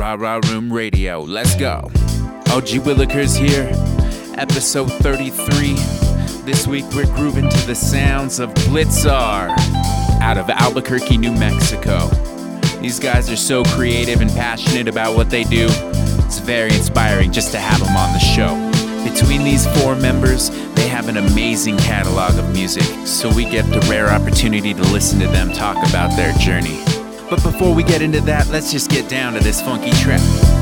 RaRa Room Radio. Let's go. OG Willikers here, episode 33. This week we're grooving to the sounds of Blitzar out of Albuquerque, New Mexico. These guys are so creative and passionate about what they do. It's very inspiring just to have them on the show. Between these four members, they have an amazing catalog of music, so we get the rare opportunity to listen to them talk about their journey. But before we get into that, let's just get down to this funky track.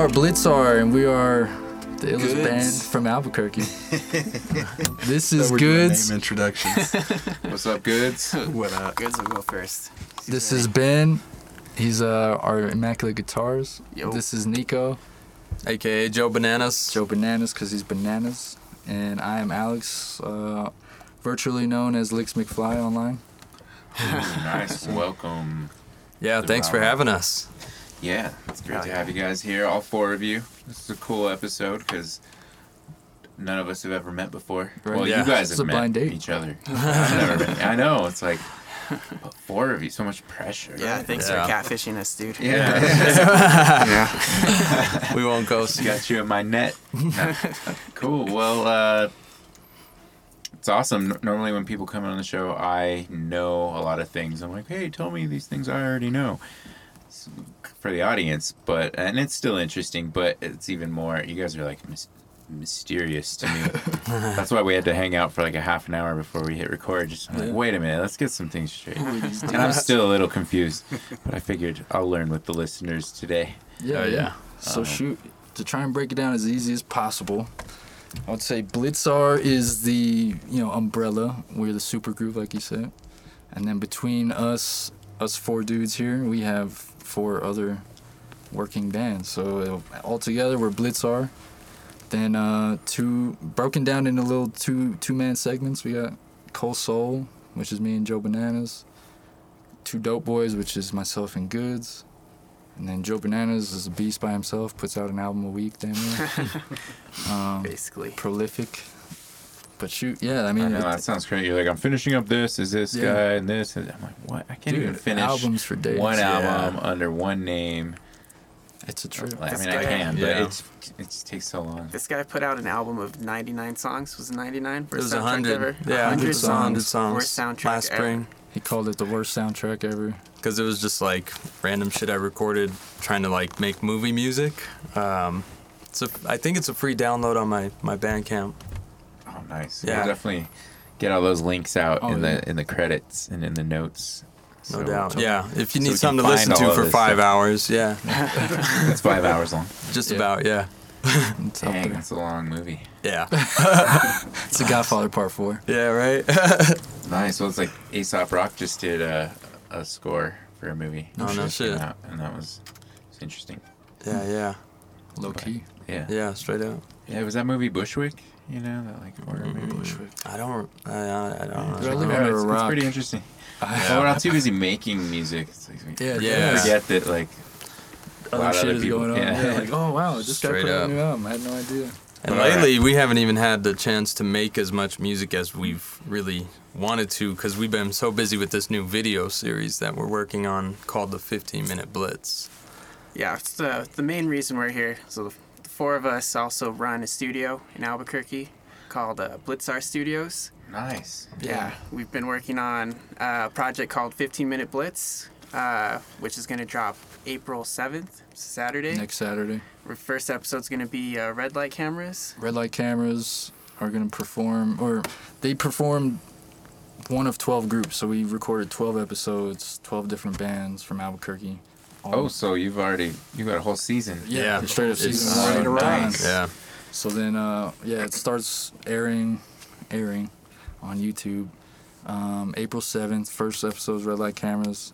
Are Blitzar, and we are the illest Goods. band from Albuquerque. this is We're doing Goods. Name introductions. What's up, goods? what up? Goods will go first. This is Ben. He's uh, our Immaculate Guitars. Yo. This is Nico. AKA Joe Bananas. Joe Bananas, because he's bananas. And I am Alex, uh, virtually known as Licks McFly online. nice. Welcome. Yeah, thanks for having us. Yeah, it's great Hell to yeah. have you guys here, all four of you. This is a cool episode because none of us have ever met before. Right. Well, Yeah. you guys It's have a met blind date. each other. I've never met. I know it's like four of you, so much pressure. Yeah, thanks Yeah. for catfishing us, dude. Yeah, yeah. We won't go. you. got you in my net. cool. Well, uh, it's awesome. N- Normally, when people come on the show, I know a lot of things. I'm like, hey, tell me these things I already know. S- For the audience, but and it's still interesting, but it's even more. You guys are like mys- mysterious to me. That's why we had to hang out for like a half an hour before we hit record. Just I'm like, wait a minute, let's get some things straight. and I'm still a little confused, but I figured I'll learn with the listeners today. Yeah, Oh, yeah. yeah. So Um, shoot, to try and break it down as easy as possible, I would say Blitzar is the you know umbrella. We're the super group, like you said, and then between us, us four dudes here, we have four other working bands. So uh, altogether, we're Blitzar. Then uh, two broken down into little two two man segments. We got Col Sol, which is me and Joe Bananas. Two Dope Boys, which is myself and Goods. And then Joe Bananas is a beast by himself, puts out an album a week, damn near. um, Basically. prolific. But shoot, yeah, I mean, I mean, know, it- that sounds crazy. You're like, I'm finishing up this. Is this Yeah. guy and this? And I'm like, what? I can't dude, even finish albums for days. one Yeah. album under one name. It's a trip. Like, I This mean, I guy- can, but it's it just takes so long. This guy put out an album of 99 songs. Was it 99? It was Worst a soundtrack hundred. ever? Yeah, 100 it was hundred songs. Worst soundtrack last ever. He called it the worst soundtrack ever. because it was just like random shit I recorded trying to like make movie music. Um, so I think it's a free download on my my Bandcamp. Nice. Yeah. We'll definitely get all those links out Oh, in yeah. the in the credits and in the notes. No So doubt. Yeah, if you need we something to listen to for five stuff. hours, yeah, It's five hours long. just Yeah. about, yeah, It's, Dang, there. that's a long movie. yeah, it's a Godfather Part 4. yeah, right. Nice. Well, it's like Aesop Rock just did a, a score for a movie. Oh, no shit. out, and that was it's interesting. yeah, yeah, Low key. Yeah. yeah, straight out. Yeah, was that movie Bushwick? You know, that like horror movie. Mm-hmm. I don't, I, I, I don't They're know. living it's, it's pretty interesting. I- Well, we're not too busy making music. It's like Yeah, Yeah. forget that like a Other lot of shit other is people- going on. yeah. Yeah. like, oh wow, this guy Straight put out a new album. I had no idea. And All right. lately, we haven't even had the chance to make as much music as we've really wanted to because we've been so busy with this new video series that we're working on called the 15 Minute Blitz. Yeah, it's the, the main reason we're here. So the, the four of us also run a studio in Albuquerque called uh, Blitzar Studios. nice. Yeah, we've been working on a project called 15 Minute Blitz, uh, which is going to drop April 7th, Saturday. Next Saturday, Our first episode's going to be uh, red light cameras. red light cameras are gonna perform, or they performed one of 12 groups. So we recorded 12 episodes, 12 different bands from Albuquerque. All- Oh, so you've already you got a whole season. yeah, Yeah. straight up season Oh, ready to run. Yeah. So then, uh, yeah, it starts airing, airing on YouTube. Um, April 7th, first episode's Red Light Cameras.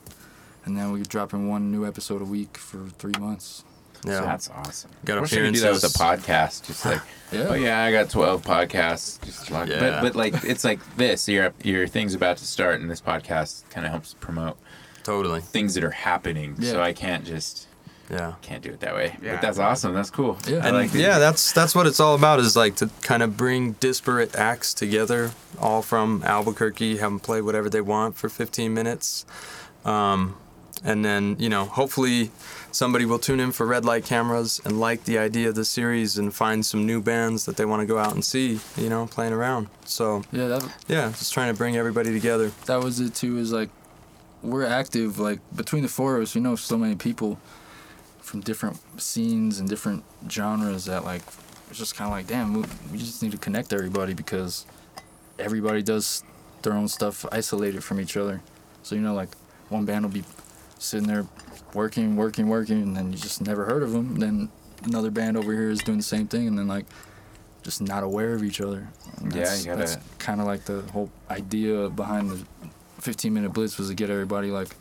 And then we're dropping one new episode a week for three months. Yeah. That's awesome. Got I wish I could do that with a podcast. Just like, Yeah. oh yeah, I got twelve podcasts. Just like, Yeah. but but like it's like this. Your your thing's about to start, and this podcast kind of helps promote Totally. things that are happening. So I can't just Yeah. can't do it that way. Yeah. But that's awesome. That's cool. Yeah. I And like yeah, that's that's what it's all about is like to kind of bring disparate acts together, all from Albuquerque, have them play whatever they want for 15 minutes. Um, and then, you know, hopefully somebody will tune in for red light cameras and like the idea of the series and find some new bands that they want to go out and see, you know, playing around. So, Yeah, that, yeah, just trying to bring everybody together. that was it too, is like, we're active, like, between the four of us, we know so many people from different scenes and different genres that, like, it's just kind of like, damn, we, we just need to connect everybody because everybody does their own stuff isolated from each other. So, you know, like, one band will be sitting there working, working, working, and then you just never heard of them. Then another band over here is doing the same thing, and then, like, just not aware of each other. And Yeah, you gotta- that's kind of like the whole idea behind the 15 minute blitz was to get everybody like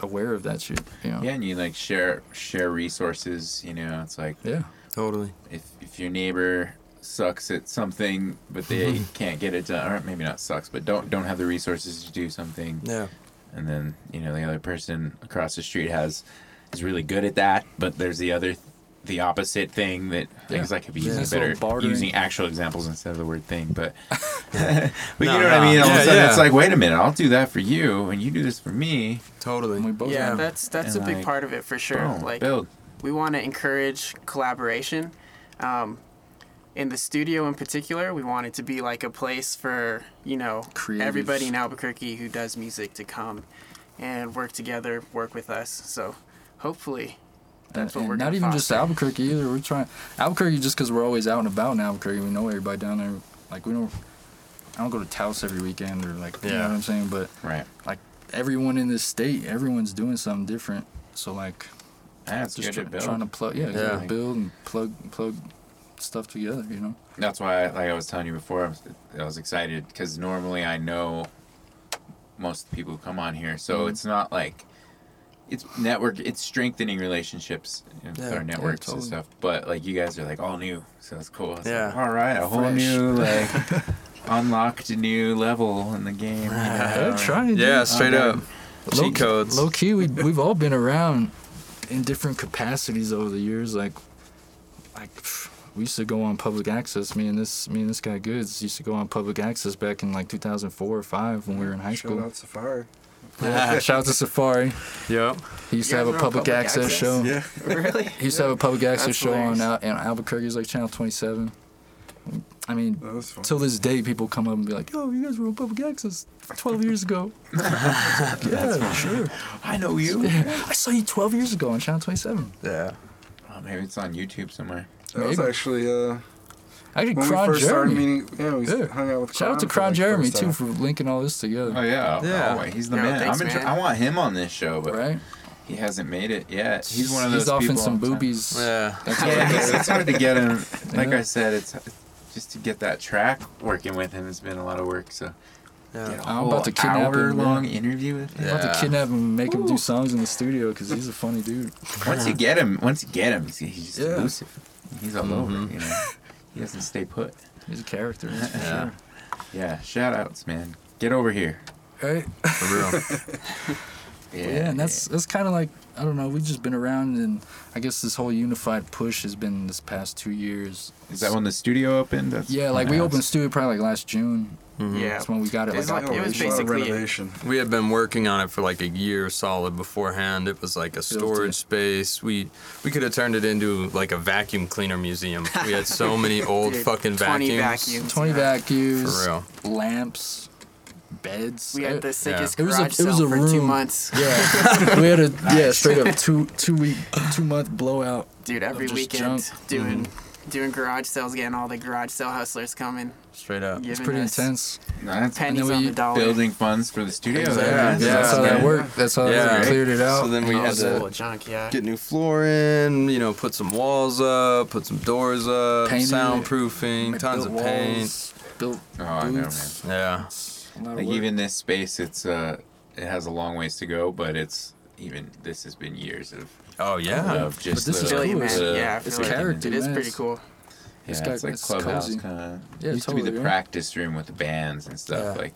aware of that shit. You know? Yeah, and you like share share resources. You know, it's like Yeah. Totally. if if your neighbor sucks at something, but they can't get it done, or maybe not sucks, but don't don't have the resources to do something, Yeah. and then you know the other person across the street has is really good at that, but there's the other the opposite thing that I Yeah. guess I could be using it's better using actual examples instead of the word thing, but but you No, know what I no. mean. All of Yeah, a sudden, yeah. it's like, wait a minute, I'll do that for you, and you do this for me. Totally. We both Yeah, have- that's that's a big like, part of it for sure. Boom, like build. we want to encourage collaboration. Um, in the studio in particular, we want it to be like a place for you know Creatives. everybody in Albuquerque who does music to come and work together, work with us. So hopefully, that's what we're not even just. Albuquerque either. We're trying Albuquerque just because we're always out and about in Albuquerque. We know everybody down there. Like we don't. I don't go to Taos every weekend or like you know Yeah. what I'm saying. But Right. Like everyone in this state, everyone's doing something different. So like That's just try, to trying to plug yeah, Yeah. yeah. build and plug plug stuff together. You know. That's why, like I was telling you before, I was, I was excited because normally I know most people who come on here, so Mhm. it's not like it's network. It's strengthening relationships you know, with Yeah, our yeah, networks totally. and stuff. But like you guys are like all new, so it's cool. It's Yeah. like, all right, a whole Fresh. new like unlocked a new level in the game. you know? Yeah, trying. Yeah, straight Okay. up. low Cheat codes. Low key, we we've all been around in different capacities over the years. Like, like we used to go on public access. Me and this me and this guy Goods used to go on public access back in like 2004 or five when we were in high Shout school. out Safari. Yeah, shout out to Safari. Yep. He used to have a public, public access, access? show. Yeah. really? He used to have a public access That's show on hilarious. Al- in Albuquerque. It was like Channel 27. I mean, That till this day, people come up and be like, "Yo, you guys were on public access 12 years ago." yeah, that's for sure. I know you. I saw you 12 years ago on Channel 27. Yeah. Oh, maybe it's on YouTube somewhere. that was actually uh, Actually, when we Kron first started Jeremy. meeting. Yeah, we Yeah. hung out with. Shout out to for, Kron like, Jeremy too for linking all this together. Oh yeah, Yeah. Oh, he's the Yeah, man. thanks, I'm in, man. I want him on this show, but Right? he hasn't made it yet. He's one of those He's off people. in some I'm telling- boobies. Yeah. Yeah, it's hard to get him. Like Yeah. I said, it's just to get that track working with him has been a lot of work. So Yeah. get a I'm about to kidnap him, hour long man. interview with him. I'm about to kidnap him and make him do songs in the studio because he's a funny dude. Once you get him, once you get him, he's, he's just Yeah. elusive. He's all over. Mhm. You know, he doesn't stay put. He's a character. That's for Yeah. Yeah, shout outs, man. Get over here. sure. Right? For real. Yeah, Yeah, and that's that's kind of like I don't know. We've just been around, and I guess this whole unified push has been this past two years. Is that when the studio opened? That's Yeah, like we opened studio probably like last June. Mhm. Yeah. That's when we got it It's like like- it was operational. a lot of basically- renovation. We had been working on it for like a year solid beforehand. It was like a storage space. We we could have turned it into like a vacuum cleaner museum. We had so many old Dude, fucking 20 vacuums. vacuums. Twenty Yeah. vacuums, For real. lamps, beds. We had the sickest It was a- garage it was sale a for two months. Yeah, we had a yeah straight up two two week two month blowout. Dude, every weekend junk. doing doing garage sales, getting all the garage sale hustlers coming, Straight up. It's giving pretty intense. No, that's pennies And then on the dollar. building funds for the studio. Yeah, there. yeah. that's how that Yeah. worked. That's how Yeah. they cleared it out. So then we had to junk, yeah. get new floor in, you know, put some walls up, put some doors up, Painted it. soundproofing, tons built of paint. walls, Built Oh, I know, man. Yeah. A lot of Like even this space, it's uh, it has a long ways to go, but it's even this has been years of Oh yeah. of just this the, is cool. man. the- yeah, I It's like character, It is pretty cool. Yeah, It's it's, got- like it's clubhouse cozy. kind of. Yeah, used to be the yeah. practice room with the bands and stuff. Yeah. Like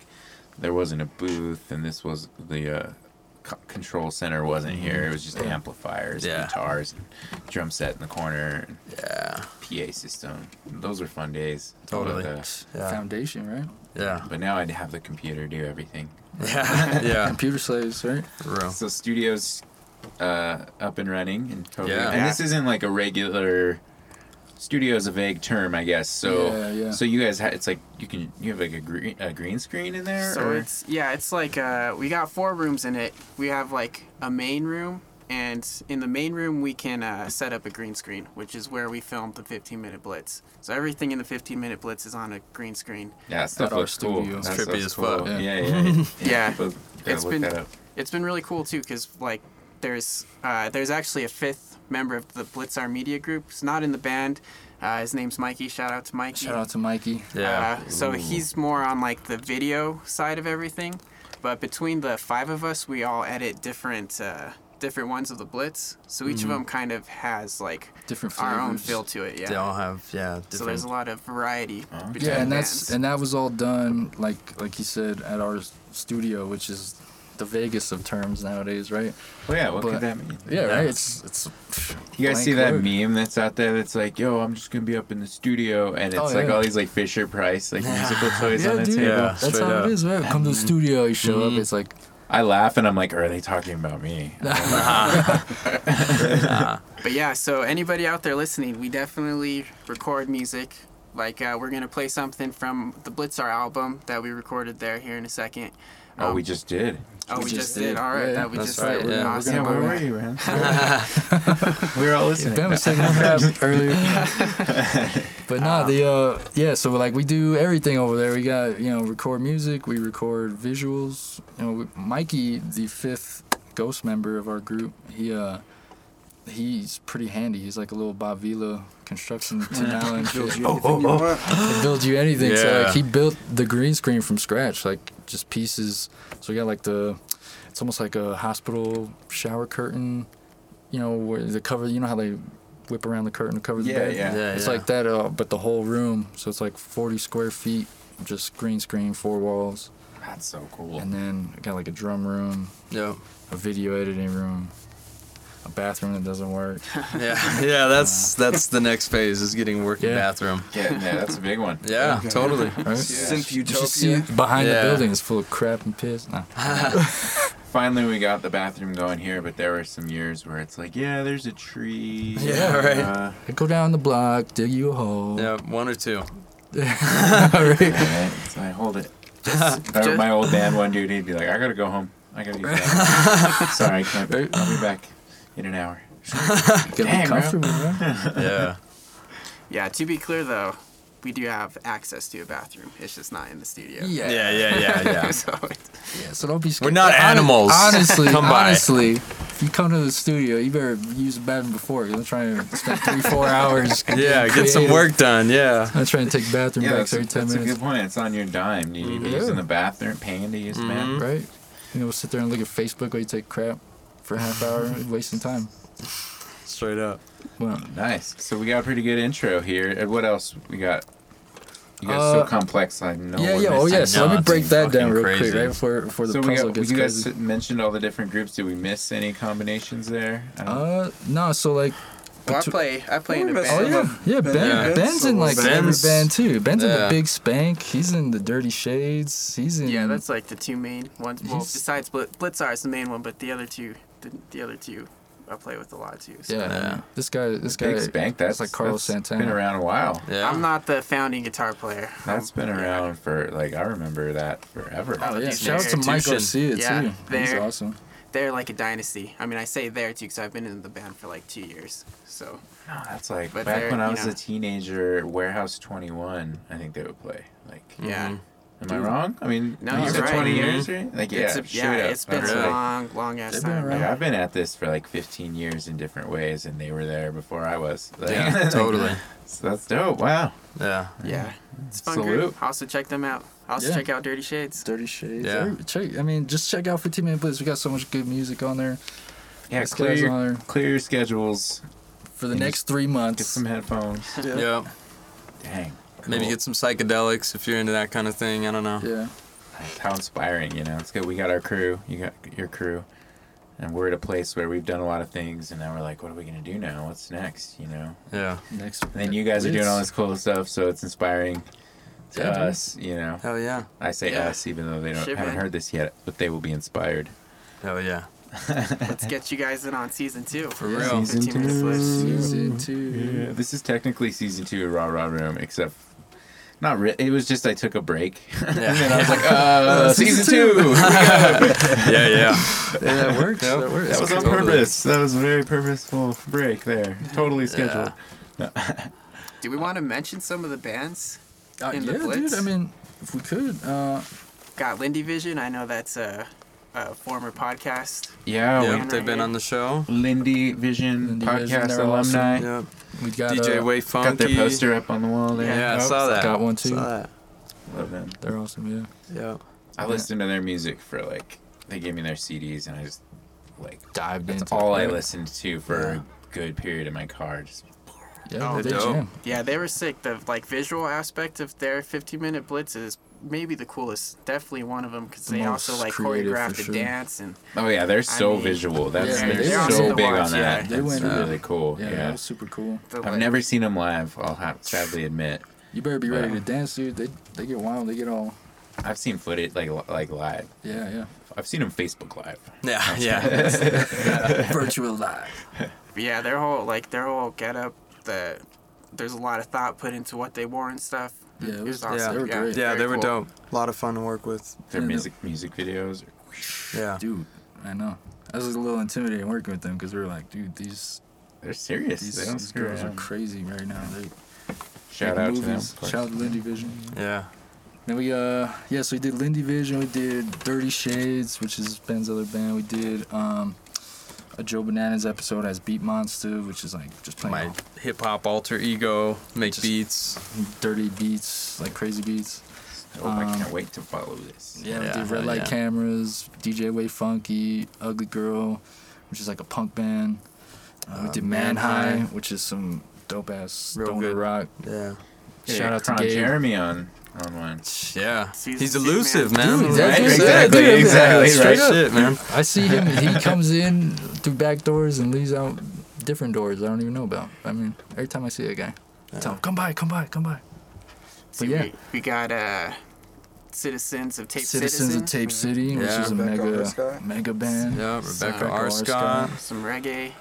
there wasn't a booth, and this was the uh, co- control center wasn't here. It was just Yeah. amplifiers, Yeah. guitars, and drum set in the corner, and Yeah. PA system. Those were fun days. Totally. But, uh, Yeah. Foundation, right? Yeah. but now I'd have the computer do everything. Yeah. yeah. Computer slaves, right? For real. So studios uh, up and running and totally. Yeah. And this isn't like a regular. Studio is a vague term, I guess. So, Yeah, yeah. so you guys, ha- it's like you can you have like a green a green screen in there. So or? it's yeah, it's like uh, we got four rooms in it. We have like a main room, and in the main room we can uh, set up a green screen, which is where we filmed the 15 minute blitz. So everything in the 15 minute blitz is on a green screen. yeah, that stuff our looks cool. studio. That It's trippy stuff's as cool. fuck. Yeah, Yeah. yeah, yeah. Yeah. people gotta It's look been- It's been really cool too, cause like there's uh, there's actually a fifth member of the Blitz Blitzar Media Group. He's not in the band. Uh, his name's Mikey. Shout out to Mikey. Shout out to Mikey. Yeah. Uh, so he's more on like the video side of everything, but between the five of us, we all edit different uh, different ones of the Blitz. So each of them kind of has like Different flavors. our own feel to it. Yeah, they all have yeah different. So there's a lot of variety. Okay. between Yeah, and the that's and that was all done like like you said at our studio, which is the Vegas of terms nowadays, right? Well, yeah, what but- could that mean? Yeah, Yeah. right. It's it's. You guys see that word. meme that's out there that's like, "Yo, I'm just gonna be up in the studio," and it's Oh, like yeah. all these like Fisher Price like musical toys Yeah, on the dude. table. Yeah. That's how up. it is, right? Come to the studio, you show Mhm. up. It's like I laugh and I'm like, "Are they talking about me?" Uh, but yeah, so anybody out there listening, we definitely record music. Like uh, we're gonna play something from the Blitzar album that we recorded there here in a second. Oh, Um, we just did. Oh, we, We just, just did. did. All right, Yeah, that we that's just right, did. yeah. We're Awesome. Yeah, where we're were you, man? we were all listening. Ben was taking a nap earlier. But nah, the uh yeah, so like we do everything over there. We got you know record music, we record visuals. You know, we, Mikey, the fifth ghost member of our group, he uh he's pretty handy. He's like a little Bob Vila construction Tim Allen. Builds shit. you anything you want. He builds you anything. So Yeah. like he built the green screen from scratch, like just pieces. So we got like the, it's almost like a hospital shower curtain, you know, where the cover. You know how they whip around the curtain to cover the Yeah, bed. yeah. Yeah, It's yeah. like that, uh, but the whole room. So it's like 40 square feet. just green screen, four walls, That's so cool. and then we got like a drum room, Yep. a video editing room, a bathroom that doesn't work. Yeah. Yeah. That's that's the next phase is getting working Yeah. bathroom. Yeah, yeah, that's a big one. Yeah. Totally. Right? Synth You should see Utopia. behind Yeah. the building is full of crap and piss. Nah. Finally, we got the bathroom going here, but there were some years where it's like, yeah, there's a tree. Yeah, right. Uh, Go down the block, dig you a hole. Yeah. One or two. Right? right, so I hold it. Just- That- my old band one dude, he'd be like, I gotta go home. I gotta use that. Sorry, I can't. I'll be back in an hour. Get Dang, bro. comfortable, bro. Yeah. Yeah, to be clear though, we do have access to a bathroom. It's just not in the studio. Yeah. Yeah. Yeah. Yeah. Yeah. so Yeah, so don't be scared. We're not Hon- animals. Honestly, Come by. honestly, if you come to the studio, you better use the bathroom before. You're trying to spend three, four hours. Yeah. Get some work done. Yeah. I'm trying to take bathroom Yeah, breaks that's, a, every ten that's a minutes. good point. It's on your dime. You need to mm-hmm. use Yeah. in the bathroom, paying to use the bathroom. Right? You know, sit there and look at Facebook while you take crap for a half hour, wasting time. Straight up. Well, Nice. So we got a pretty good intro here. And what else we got? You guys so Uh, complex. I know. yeah, we're yeah. Oh, yeah. So know, let me break that down real crazy. quick, right before before the So we puzzle got. gets You guys crazy. mentioned all the different groups. Did we miss any combinations there? Uh, no. So like, well, I play. I play in a Oh, band. Oh yeah, yeah. Ben, Yeah. Ben's in like every Ben's- band too. Ben's in the. Big Spank. He's in the Dirty Shades. He's in. Yeah, that's like the two main ones. Well, He's- besides Blit- Blitzar is the main one, but the other two, the, the other two, I play with a lot too. So. yeah. Yeah. This guy, this guy. Big Spank. That's like Carlos that's Santana. Been around a while. Yeah. I'm not the founding guitar player. That's been Yeah. around for like I remember that forever. Oh yeah, shout out to Mike institution. Garcia Yeah, too. He's they're- awesome. They're like a dynasty. I mean, I say there too because I've been in the band for like two years. So No, that's like But back when I was know- a teenager. Warehouse 21. I think they would play. Like, yeah, Mhm. Am I wrong? I mean, No, you you're said right. 20 Mhm. years, right? Like, yeah, it's a, straight yeah, up. it's been a like- long, long ass time. around. Like, I've been at this for like 15 years in different ways, and they were there before I was. Like, Yeah. Totally. so that's dope. Wow. Yeah. Yeah, it's fun Salute. group. Also check them out. Also Yeah. check out Dirty Shades. Dirty Shades. Yeah. Every- Check. I mean, just check out 15 Minute Blitz. We got so much good music on there. Yeah, This clear your, on there clear your schedules. for the next just three Get months. some headphones. Yeah. Dang. Maybe get some psychedelics if you're into that kind of thing. I don't know. Yeah. How inspiring, you know. It's good. We got our crew. You got your crew, and we're at a place where we've done a lot of things, and now we're like, what are we gonna do now? What's next? You know. Yeah. Next. And then you guys are doing all this cool stuff, so it's inspiring to Yeah, us. You know. Hell yeah. I say Yeah. us, even though they don't Shit, haven't man. heard this yet, but they will be inspired. Hell yeah. Let's get you guys in on season two. For real. Season 15 minutes left. Season Yeah, two. this is technically season two of RaRa Room, except not. really. it was just I took a break, and then I was like, uh, season two. Yeah, yeah. Yeah, that works. Yep. That works. That was on Totally. purpose. That was a very purposeful break there. Totally scheduled. Do we want to mention some of the bands? Uh, in yeah, the Blitz? dude. I mean, if we could. Uh, Got Lindy Vision. I know that's a, a former podcast. Yeah, Yep, they've been here. on the show. Lindy Vision Lindy podcast they're alumni. Yep. We got DJ uh, Way Got their poster up on the wall there. Yeah, I saw that. Got one too. Saw that. Love them. They're awesome. Yeah. Yeah. I listened to their music for like they gave me their CDs and I just like Dived that's into all it. I listened to for Yeah. a good period in my car. Just Yeah, Oh, they dope. jam. Yeah, they were sick. The like visual aspect of their 15 minute blitz is maybe the coolest. Definitely one of them because The they also like creative, choreographed the sure. dance and oh yeah, they're so mean, visual. That's yeah, they're they're so awesome big watch, on that. yeah. They That's uh, went- really cool. Yeah, Yeah, that was super cool. the, I've like, never seen them live. I'll have sadly admit. You better be ready to dance, dude. They they get wild. They get all. I've seen footage like like live. Yeah, yeah. I've seen them Facebook live. Yeah, yeah. Virtual live. yeah, their whole like their whole get up. The there's a lot of thought put into what they wore and stuff. Yeah, it was, awesome. they were Yeah. great. Yeah, they were cool. dope. A lot of fun to work with. Their Yeah, music music videos. Yeah. Dude, I know. I was a little intimidated working with them because we were like, dude, these They're serious. these, they these screw girls are crazy right now. They Shout make out to them. movies. of. Shout out to Lindy Vision. Yeah. Then we uh yeah, so we did Lindy Vision, we did Dirty Shades, which is Ben's other band. We did um a Joe Bananas episode has Beat Monster, which is like just playing My hip hop alter ego, make Just- beats. dirty beats, like crazy beats. Oh, I Um, can't wait to follow this. Yeah, Yeah, did Red Light yeah. Cameras, DJ Way Funky, Ugly Girl, which is like a punk band. Uh, we Uh, did Man Man High, High. which is some dope ass Real stoner good. rock. Yeah. Shout out to Gabe. Jeremy on on one. Yeah, He's he's elusive, man. man. Dude, Like yeah, you yeah, said, dude, dude, exactly, Straight right. up. shit, man. I see him. He comes in through back doors and leaves out different doors I don't even know about. I mean, every time I see a guy, I tell him, "Come by, come by, come by." See, But yeah. we, we got uh, Citizens of Tape Citizens Citizen. of Tape City, which Yeah. is a Rebecca mega Arscott. mega band. Yeah, Rebecca Rebecca Arscott. Arscott. Some reggae.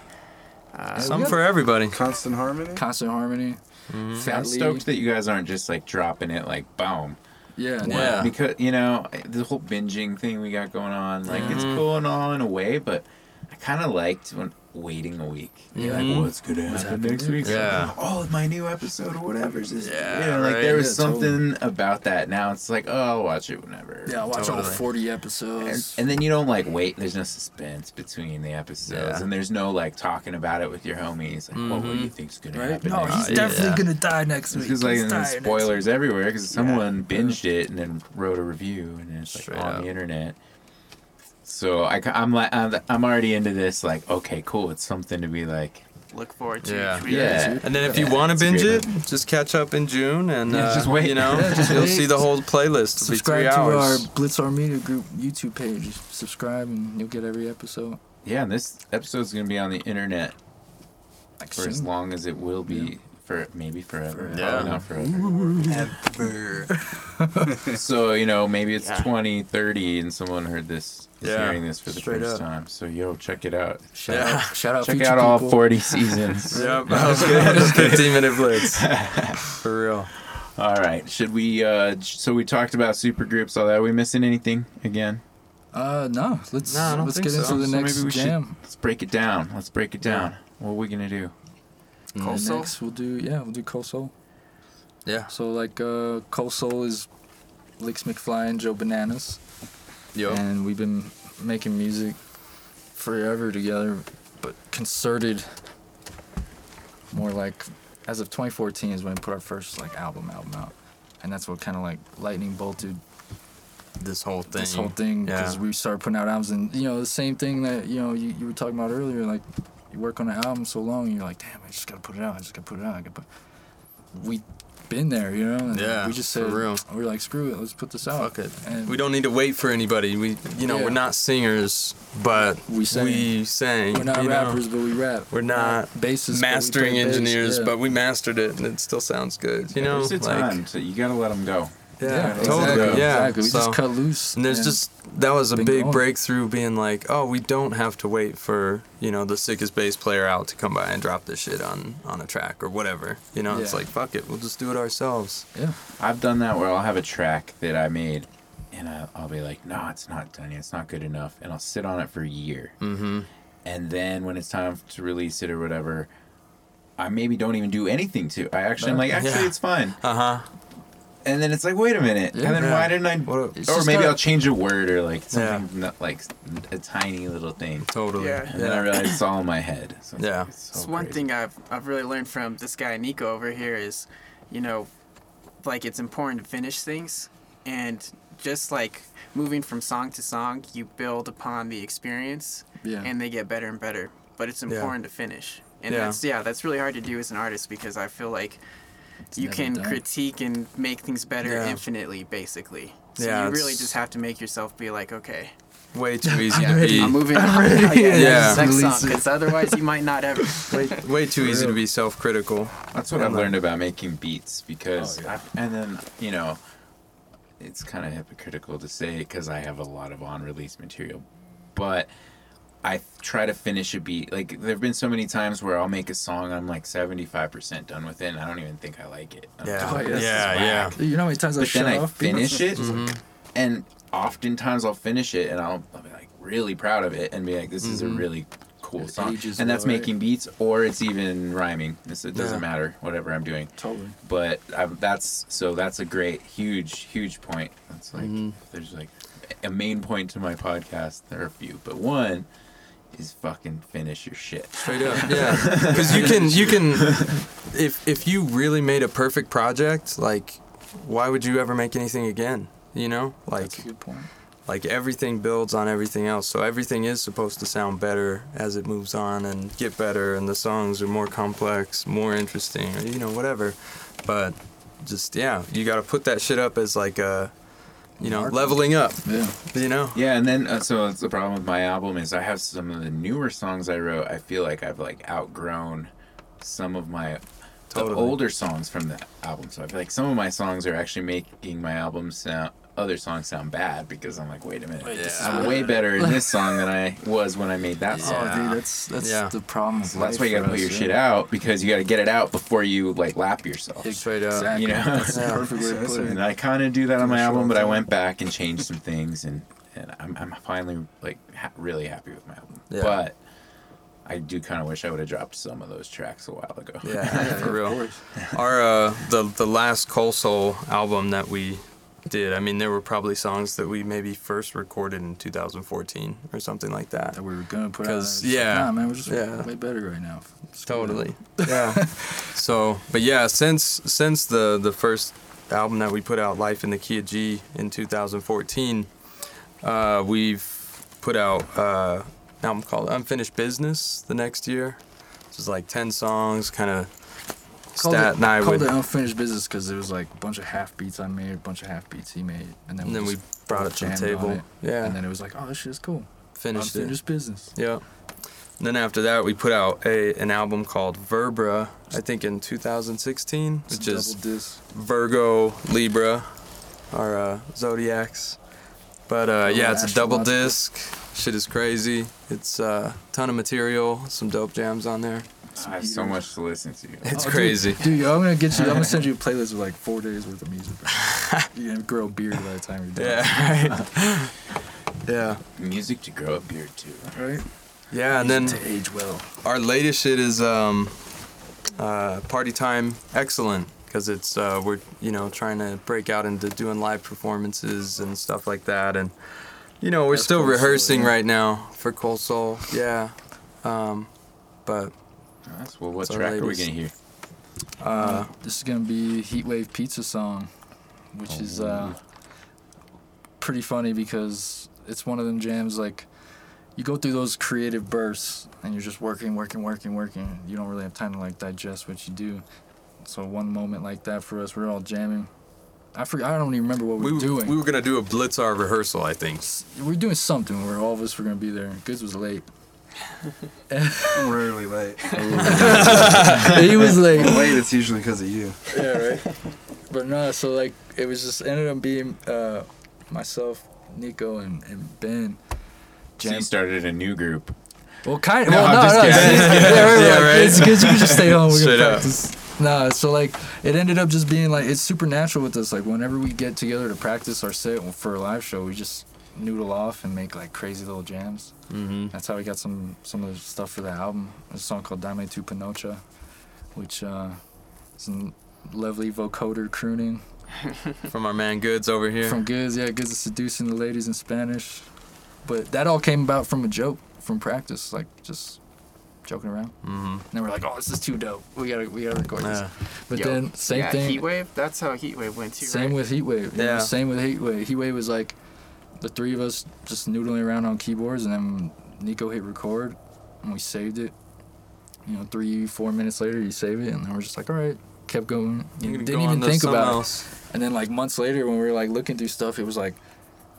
Uh, we Some for everybody. Constant Harmony. Constant Harmony. Mm-hmm. Fat I'm stoked that you guys aren't just like dropping it like boom. Yeah, Yeah. Because you know the whole binging thing we got going on, like it's Mhm. cool and all in a way, but I kind of liked when waiting a week. You're Mhm. like, what's gonna happen next week? Yeah. Oh, my new episode or whatever. is this- Yeah, you know, like right. there was Yeah, totally. something about that. Now it's like, oh, I'll watch it whenever. Yeah, I'll watch all Totally. 40 episodes. and then you don't like wait. There's no suspense between the episodes, Yeah. and there's no like talking about it with your homies. Like, well, what do you Mhm. think's gonna right? happen? No, he's yeah. definitely gonna die next week. Because like He's and dying there's next spoilers everywhere because someone Yeah. binged it and then wrote a review and it's like Straight on up. the internet. So I, am like I'm, I'm already into this. Like okay, cool. It's something to be like. look forward to. Yeah. Yeah. And then if Yeah, you want to binge great it, just catch up in June and Yeah, uh, just wait. You know, just you'll see the whole playlist. It'll be Subscribe three to our hours. Blitzar Media Group YouTube page. Subscribe and you'll get every episode. Yeah, and this episode's gonna be on the internet Like for as long as it will be. For maybe forever. Forever. Probably Yeah. not forever. so you know maybe it's Yeah. 20 30 and someone heard this is Yeah, hearing this for the straight first up. time so yo check it out Shout Yeah. out, shout out check future out all people. 40 seasons Yep, that was good. 15 minute blitz. For real. all right should we uh so we talked about super groups all that are we missing anything again Uh, no. Let's No, I let's think get into the So next maybe we should- jam. let's break it down let's break it Yeah. down what are we gonna do And Col Sol? Next we'll do yeah we'll do Col Sol. Yeah. So like uh, Col Sol is Licks McFly and Joe Bananas, And we've been making music forever together, but concerted. More like as of 2014 is when we put our first like album album out, and that's what kind of like lightning bolted This whole thing. this whole thing Yeah. because we started putting out albums and you know the same thing that you know you, you were talking about earlier like you work on an album so long and you're like damn I just gotta put it out I just gotta put it out I gotta put we been there you know and Yeah, we just for said real. we are like screw it let's put this out Fuck it. and We don't need to wait for anybody. We, you know, Yeah. we're not singers, but We sang. We sang. we're not you know. rappers but we rap We're not bassists but we mastering play bass, engineers, yeah. but we mastered it, and it still sounds good. You know, there's a like time so you gotta let them go yeah, yeah, totally, exactly, yeah. exactly. we So- just cut loose And there's and just that was a big going. breakthrough, being like, oh, we don't have to wait for you know the sickest bass player out to come by and drop this shit on on a track or whatever. You know, it's like fuck it, we'll just do it ourselves. yeah I've done that where I'll have a track that I made and I- I'll be like, no, it's not done yet. It's not good enough. And I'll sit on it for a year. Mm-hmm. And then when it's time to release it or whatever, I maybe don't even do anything to. I actually I'm like, actually, Yeah. it's fine. Uh huh. And then it's like, wait a minute. Yeah. and then Yeah. why didn't I? What a- It's or just maybe not- I'll change a word or like Yeah. something not like a tiny little thing. Totally. Yeah. And then I realize it's all in my head. So it's Yeah. like, it's so It's one thing I've I've really learned from this guy Nico over here is, you know, like it's important to finish things, and just like moving from song to song, you build upon the experience, yeah and they get better and better. But it's Yeah. important to finish, and Yeah. that's yeah, that's really hard to do as an artist because I feel like you can done. critique and make things better Yeah. infinitely, basically. So Yeah, you really just have to make yourself be like, okay, Way too easy yeah, to be. I'm moving on. yeah, Yeah. next Release song, it. because otherwise you might not ever. way, way too easy to be self-critical. That's what Yeah, I've man. learned about making beats because, Oh, yeah. I, and then you know, it's kind of hypocritical to say because I have a lot of on-release material, but I try to finish a beat. Like there have been so many times where I'll make a song, I'm like seventy-five percent done with it, and I don't even think I like it. I'm Yeah. like, "This is yeah, yeah. whack." you know how many times I But then I off finish it, Mhm. and oftentimes I'll finish it, and I'll, I'll be like really proud of it, and be like, "This is a Mhm. really cool song," ages and that's well, right? making beats, or it's even rhyming. This it doesn't Yeah. matter, whatever I'm doing totally but i that's so that's a great huge huge point that's like Mhm. there's like a main point to my podcast there are a few but one is fucking finish your shit Straight up, yeah. Because you can, you can, if if you really made a perfect project, like, why would you ever make anything again? You know, like, that's a good point like everything builds on everything else. So everything is supposed to sound better as it moves on and get better, and the songs are more complex, more interesting, or you know, whatever. But just yeah, you got to put that shit up as like a, you know, leveling up. Yeah. You know. Yeah, and then uh, so it's the problem with my album is I have some of the newer songs I wrote. I feel like I've like outgrown some of my Totally. older songs from the album. So I feel like some of my songs are actually making my album sound other songs sound bad because I'm like, wait a minute, Wait, this is I'm way better in this song than I was when I made that Oh, song. Yeah. dude, that's that's Yeah. the problem. With So that's why you gotta for put your us, shit out because you gotta get it out before you like lap yourself. Straight up. Exactly. You know? that's Yeah. perfect way to put And. I kind of do that on my album, short but I went back and changed some things, and and I'm I'm finally like ha- really happy with my album. Yeah. But I do kind of wish I would have dropped some of those tracks a while ago. Yeah, for real. course. Our uh, the the last Col Sol album that we did. I mean, there were probably songs that we maybe first recorded in 2014 or something like that. That we were gonna put out. 'Cause, It's like, yeah, nah, man, we're just yeah. way better right now. Totally. Yeah. so, but yeah, since since the the first album that we put out, Life in the Key of G, in 2014, uh, we've put out uh, an album called Unfinished Business the next year. This is like 10 songs, kind of. Called Stat it, and I called would, it unfinished business because it was like a bunch of half beats I made, a bunch of half beats he made, and then, and then we brought it to the table. it. Yeah, And then it was like, oh, this shit's cool. finished it. unfinished business. Yeah. And then after that, we put out a an album called Verbra, I think in 2016, It's which is disc. Virgo, Libra, our uh, zodiacs. But uh, yeah, it's a double disc. Shit is crazy. It's a uh, ton of material, some dope jams on there. I have so much to listen to. It's Oh, crazy. Dude, I'm gonna get you. I'm gonna send you a playlist with like four days worth of music. You're gonna grow a beard by the time you're done. Yeah, right. yeah, Music to grow a beard too. Right. yeah. And then to age well. our latest shit is um, uh, Party Time Excellent because it's uh, we're you know trying to break out into doing live performances and stuff like that, and you know we're That's still Col Sol, rehearsing yeah. right now for Col Sol. Yeah, um, but That's well. What our track are we gonna hear? uh, This is gonna be Heatwave Pizza song, which is uh, pretty funny because it's one of them jams like you go through those creative bursts and you're just working, working, working, working. You don't really have time to like digest what you do. So one moment like that for us, we're all jamming. I forget. I don't even remember what we, we were doing. we were gonna do a Blitzar rehearsal, I think. we were doing something where all of us were gonna be there. Goods was late. I'm rarely late. he was late. late, it's usually because of you. yeah, right. But no, so like it was just ended up being uh, myself, Nico, and, and Ben. So you started a new group. Well, kind of. No, well, I'm no, no. Yeah, right, Yeah, like, right. It's good. You can just stay home. We're Straight gonna up. practice. Nah, so like it ended up just being like it's supernatural with us. Like whenever we get together to practice our set for a live show, we just noodle off and make like crazy little jams. Mm-hmm. That's how we got some some of the stuff for the album. There's a song called Dame tu Panocha, which uh, is some lovely vocoder crooning From our man Goods over here. from Goods, Yeah, Goods is seducing the ladies in Spanish. But that all came about from a joke from practice, like just joking around. mm-hmm. And then we're like, oh, this is too dope. We gotta we gotta record this. But Yo, then same yeah, thing. Heatwave. That's how Heatwave went too. Same right? with Heatwave. you know, Yeah. Same with Heatwave. Heatwave was like the three of us just noodling around on keyboards, and then Nico hit record, and we saved it. You know, three, four minutes later, you save it, and then we're just like, all right, kept going. You didn't go even think about it. And then like months later, when we were like looking through stuff, it was like,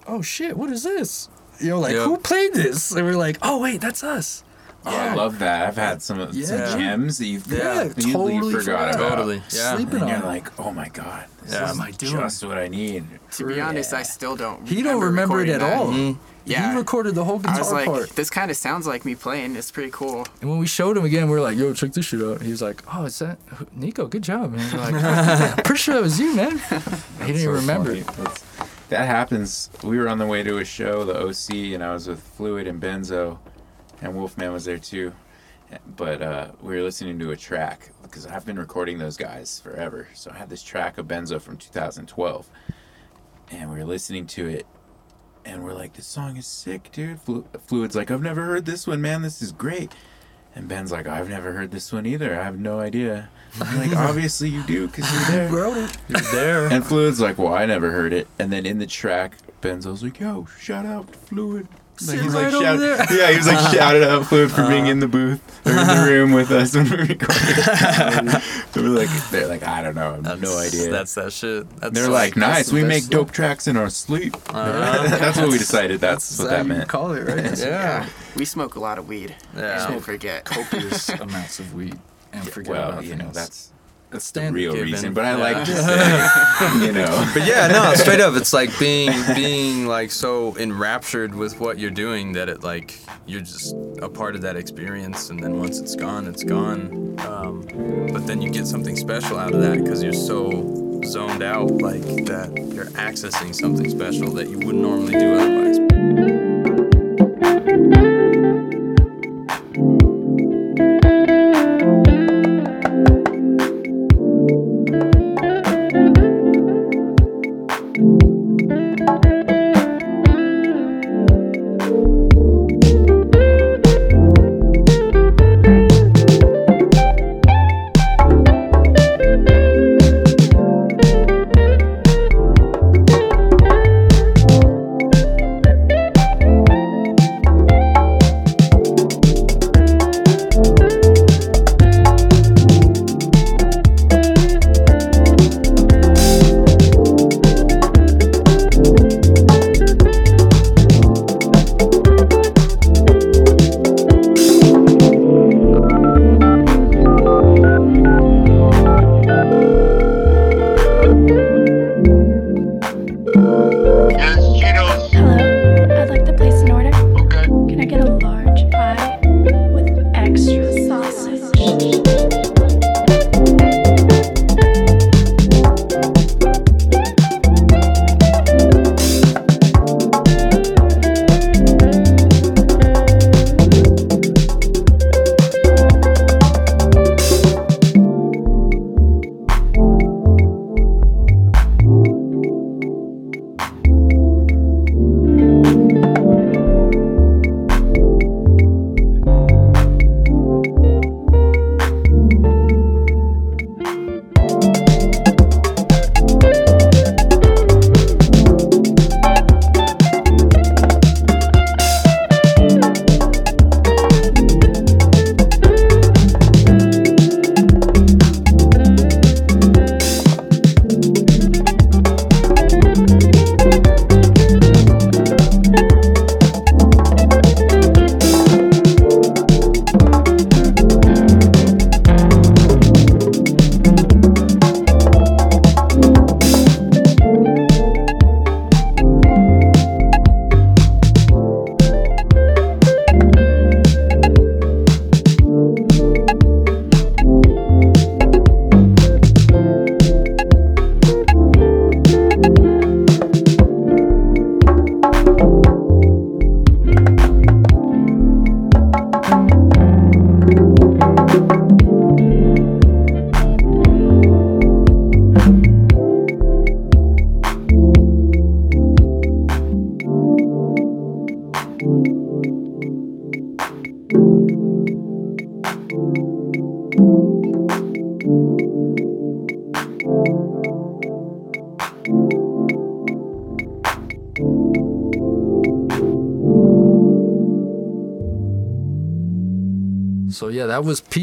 oh shit, what is this? You know, like Yep. who played this? And we're like, oh wait, that's us. Yeah, I Oh. love that. I've had some of Yeah. some gems that you Yeah, completely totally forgot forgot. about. Totally. Yeah. Sleeping And on you're like, oh my god, this Yeah. is What am I doing? just what I need. To be honest, I still don't. He don't remember it at that. all. Mhm. Yeah. He recorded the whole guitar I was like, part. this kind of sounds like me playing. It's pretty cool. And when we showed him again, we were like, "Yo, check this shit out." He was like, "Oh, is that Nico? Good job, man." We're like, "I'm pretty sure that was you, man." he didn't So even remember. That happens. We were on the way to a show, the OC, and I was with Fluid and Benzo, and Wolfman was there too. But uh, we were listening to a track because I've been recording those guys forever. So I had this track of Benzo from 2012, and we were listening to it, and we're like, "This song is sick, dude." Flu- Fluid's like, "I've never heard this one, man. This is great." And Ben's like, "I've never heard this one either. I have no idea." I'm like, "Obviously you do, cause you're there." Wrote it. You're there. And Fluid's like, well, I never heard it. And then in the track, Benzo's like, yo, shout out to Fluid. Sit he's right like over shout- there. yeah, he was like shouted out Fluid for being in the booth or in the room with us when we recorded. we were like, they're like, I don't know, I have no idea. That's that shit. That's they're like, that's nice, the we make stuff. dope tracks in our sleep. Uh, that's what we decided. That's, what that you meant. Call it right. yeah. We smoke a lot of weed. Yeah. Don't forget. Copious amounts of weed and forget Well, about you know, that's that's the standard. real Given. reason. But I Yeah. like to say, you know. But yeah, no, straight up, it's like being being like so enraptured with what you're doing that it like you're just a part of that experience, and then once it's gone, it's gone. Um, but then you get something special out of that because you're so zoned out, like that you're accessing something special that you wouldn't normally do otherwise.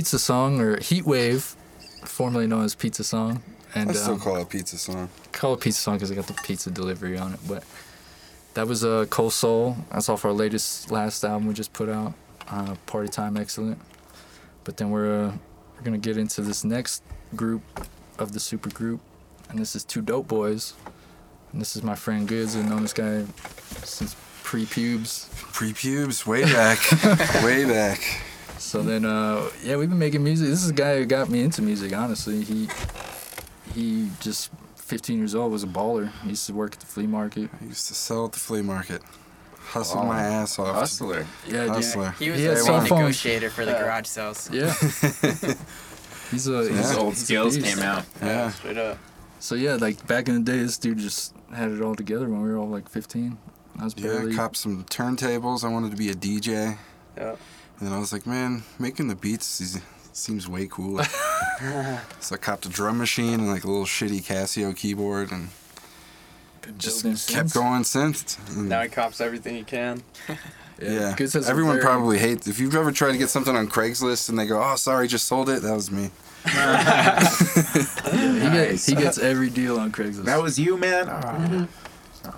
Pizza Song or Heat Wave, formerly known as Pizza Song. And I still um, call it pizza song. call it Pizza Song because I got the pizza delivery on it. But that was uh, Col Sol. That's off our latest last album we just put out. Uh, Party Time Excellent. But then we're uh, we're gonna get into this next group of the super group, and this is two dope boys. And this is my friend Goods. I've known this guy since pre-pubes. Pre-pubes, way back, way back. So then, uh, yeah, we've been making music. This is a guy who got me into music. Honestly, he he just 15 years old was a baller. He used to work at the flea market. I used to sell at the flea market, hustle Wow. my ass off. Hustler. Yeah, dude. Hustler. He was He the had main cell phones. negotiator for the garage sales. Yeah. he's a His he's, old skills came out. Yeah. straight up. So yeah, like back in the day, this dude just had it all together when we were all like 15. I was Yeah, barely. copped some turntables. I wanted to be a DJ. Yeah. And then I was like, man, making the beats is, seems way cooler. so I copped a drum machine and like a little shitty Casio keyboard and been just kept since. going since. And Now he cops everything he can. Yeah. Goods has Everyone probably hates. If you've ever tried to get something on Craigslist and they go, "Oh, sorry, just sold it," that was me. He, gets, he gets every deal on Craigslist. That was you, man. Mm-hmm. Ah.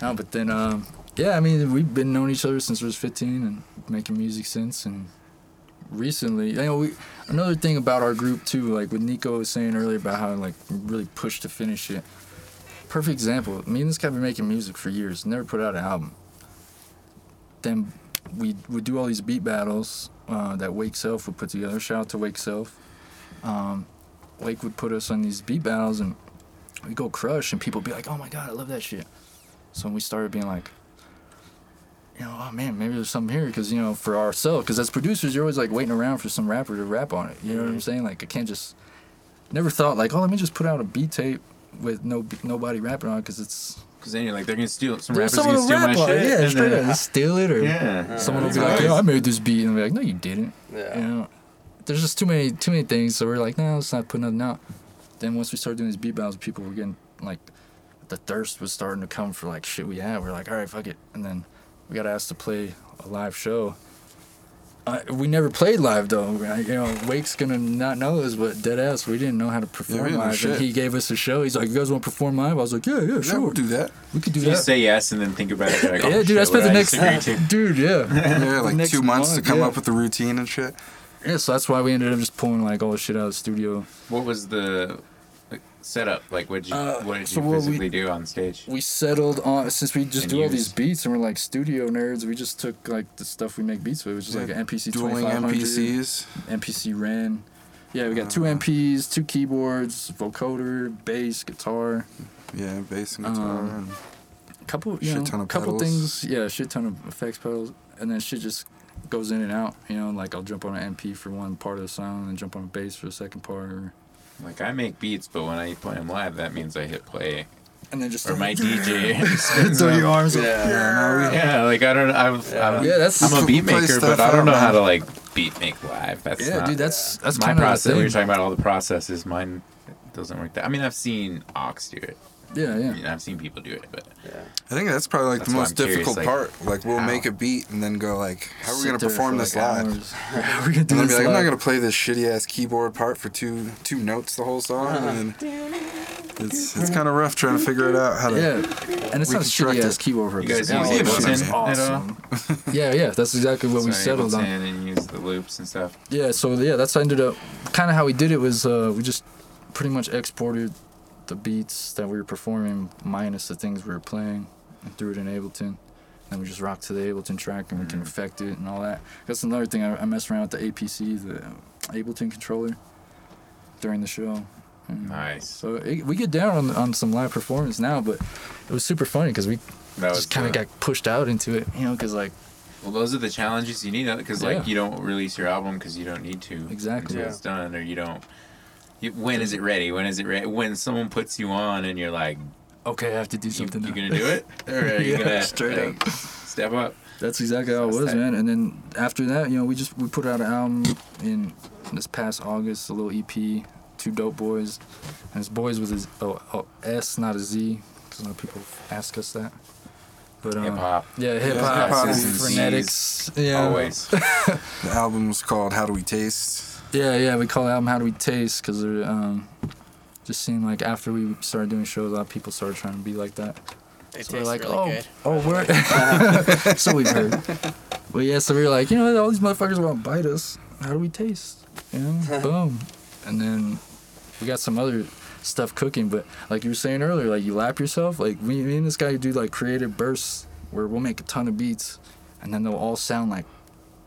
No, but then, um, yeah, I mean, we've been knowing each other since we was 15 and making music since. And recently, you know, we another thing about our group too, like what Nico was saying earlier about how like really pushed to finish it. Perfect example. Me and this guy been making music for years, never put out an album. Then we would do all these beat battles uh, that Wake Self would put together. Shout out to Wake Self. Um, Wake would put us on these beat battles and we go crush and people be like, oh my god, I love that shit. So we started being like, you know, oh man, maybe there's something here because you know for ourselves, because as producers you're always like waiting around for some rapper to rap on it. You know what I'm mm-hmm. saying? Like I can't just never thought like, oh let me just put out a beat tape with no nobody rapping on it because it's Because then you're like, they're gonna steal some rappers someone gonna will steal my rap on it. shit. Yeah, and straight then- up, steal it or Yeah. someone will be That's like, yo. I made this beat, and they'll be like, no, you didn't. Yeah. You know, there's just too many too many things. So we're like, no, let's not put nothing out. Then once we started doing these beat battles, people were getting like, the thirst was starting to come for like shit we had. We're like, all right, fuck it. And then we got asked to play a live show. Uh, we never played live though. Right? You know, Wake's gonna not know this, but dead ass, we didn't know how to perform didn't live. shit. And he gave us a show. He's like, you guys want to perform live? I was like, yeah, yeah, Yeah, sure. we'll do that. we could do You that. just say yes and then think about it. You're like, oh, yeah, dude, I spent the did next just agree to? dude, yeah. Yeah, like Next two months to come yeah. up with the routine and shit. Yeah, so that's why we ended up just pulling like all the shit out of the studio. What was the like, setup? Like, what did you Uh, what did so you what we- physically do on stage? We settled on since we just And do all these beats and we're like studio nerds. We just took like the stuff we make beats with, which is like Yeah, an MPC Dueling 2500, MPCs. MPC Ren. Yeah, we got two Uh. MPs, two keyboards, vocoder, bass, guitar, Yeah, bass and guitar. Um, and a couple, you Shit know, ton of couple pedals. things. Yeah, a shit ton of effects pedals, and then shit just goes in and out. You know, like I'll jump on an MP for one part of the song, and jump on a bass for the second part, or, Like, I make beats, but when I play them live, that means I hit play. and then just Or my DJ spins throw your arms. Yeah. yeah, Yeah, like I don't. I'm, I'm, Yeah, that's I'm a We beat maker, but I don't know how to like beat make live. That's Yeah, not, dude, that's that's my process. the You're talking about all the processes. Mine doesn't work that. I mean, I've seen Ox do it. Yeah, I yeah. mean, I've seen people do it, but yeah. I think that's probably like That's the most I'm curious, difficult like, part. Like we'll how? make a beat and then go like, how are we gonna perform this like, live? hours. How are we gonna do And then be this like, I'm not gonna play this shitty ass keyboard part for two two notes the whole song, and it's it's kind of rough trying to figure it out how to. Yeah, and it's not a reconstruct shitty ass it. keyboard for You guys it's use awesome. Ableton It's at all? awesome. Yeah, yeah, that's exactly what we Sorry, settled on. And use the loops and stuff. Yeah, so yeah, that's ended up kind of how we did it was uh, we just pretty much exported the beats that we were performing minus the things we were playing and threw it in Ableton. And we just rock to the Ableton track and we can mm-hmm. affect it and all that. That's another thing I, I messed around with the APC, the Ableton controller, during the show. Nice. So it, we get down on, on some live performance now, but it was super funny because we That just kind of got pushed out into it, you know, because like Well, those are the challenges you need because Yeah. like you don't release your album because you don't need to Exactly. until Yeah. it's done, or you don't. You, when is it ready? When is it ready? When someone puts you on and you're like, okay, I have to do something. you now. gonna do it, or are you Yeah, gonna straight like, step up? That's exactly how it was, man. And then after that, you know, we just we put out an album in this past August, a little EP, two dope boys, and it's boys with a oh, oh, S, not a Z, because a lot of people ask us that. But um, Hip hop, yeah, hip hip-hop hop, is phonetics, yeah, always. The album was called "How Do We Taste." Yeah, yeah, we call the album "How Do We Taste" because um, just seemed like after we started doing shows, a lot of people started trying to be like that. They So we're like, really oh, good. oh, we're so we've heard. But yeah, so we were like, you know, all these motherfuckers want to bite us. How do we taste? Know, boom. And then we got some other stuff cooking. But like you were saying earlier, like you lap yourself. Like me, me and this guy do like creative bursts where we'll make a ton of beats, and then they'll all sound like,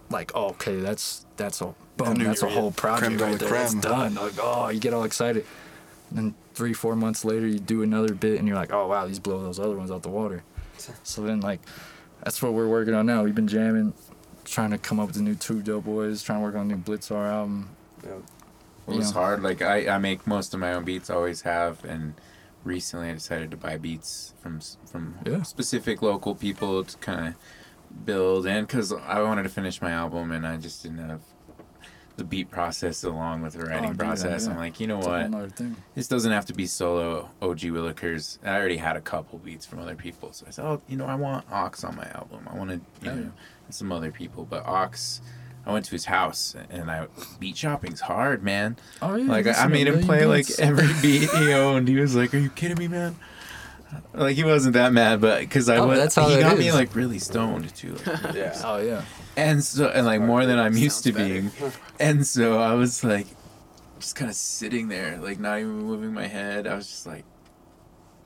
like oh, okay, that's that's a boom, new that's a whole project right la there. It's done. Like oh, you get all excited. And then three, four months later, you do another bit, and you're like, oh wow, these blow those other ones out the water. So then, like, that's what we're working on now. We've been jamming, trying to come up with the new two dope boys, trying to work on the new Blitzar album. It was Yeah. hard. Like I, I make most of my own beats, always have, and recently I decided to buy beats from from Yeah. specific local people to kind of build and because I wanted to finish my album and I just didn't have. The beat process along with the writing Oh, dude, process. yeah. I'm like, you know It's what? This doesn't have to be solo OG Willikers. I already had a couple beats from other people, so I said, oh, you know, I want Ox on my album. I want to, you Oh, know, some other people, but Ox. I went to his house and I beat shopping's hard, man. Oh yeah. Like I made him million play like every beat he owned. He was like, "Are you kidding me, man?" Like he wasn't that mad, but because I Oh, was, that's how he it got me like really stoned too, like, Yeah. Oh yeah. And so and like more than I'm used to better. being, and so I was like, just kind of sitting there, like not even moving my head. I was just like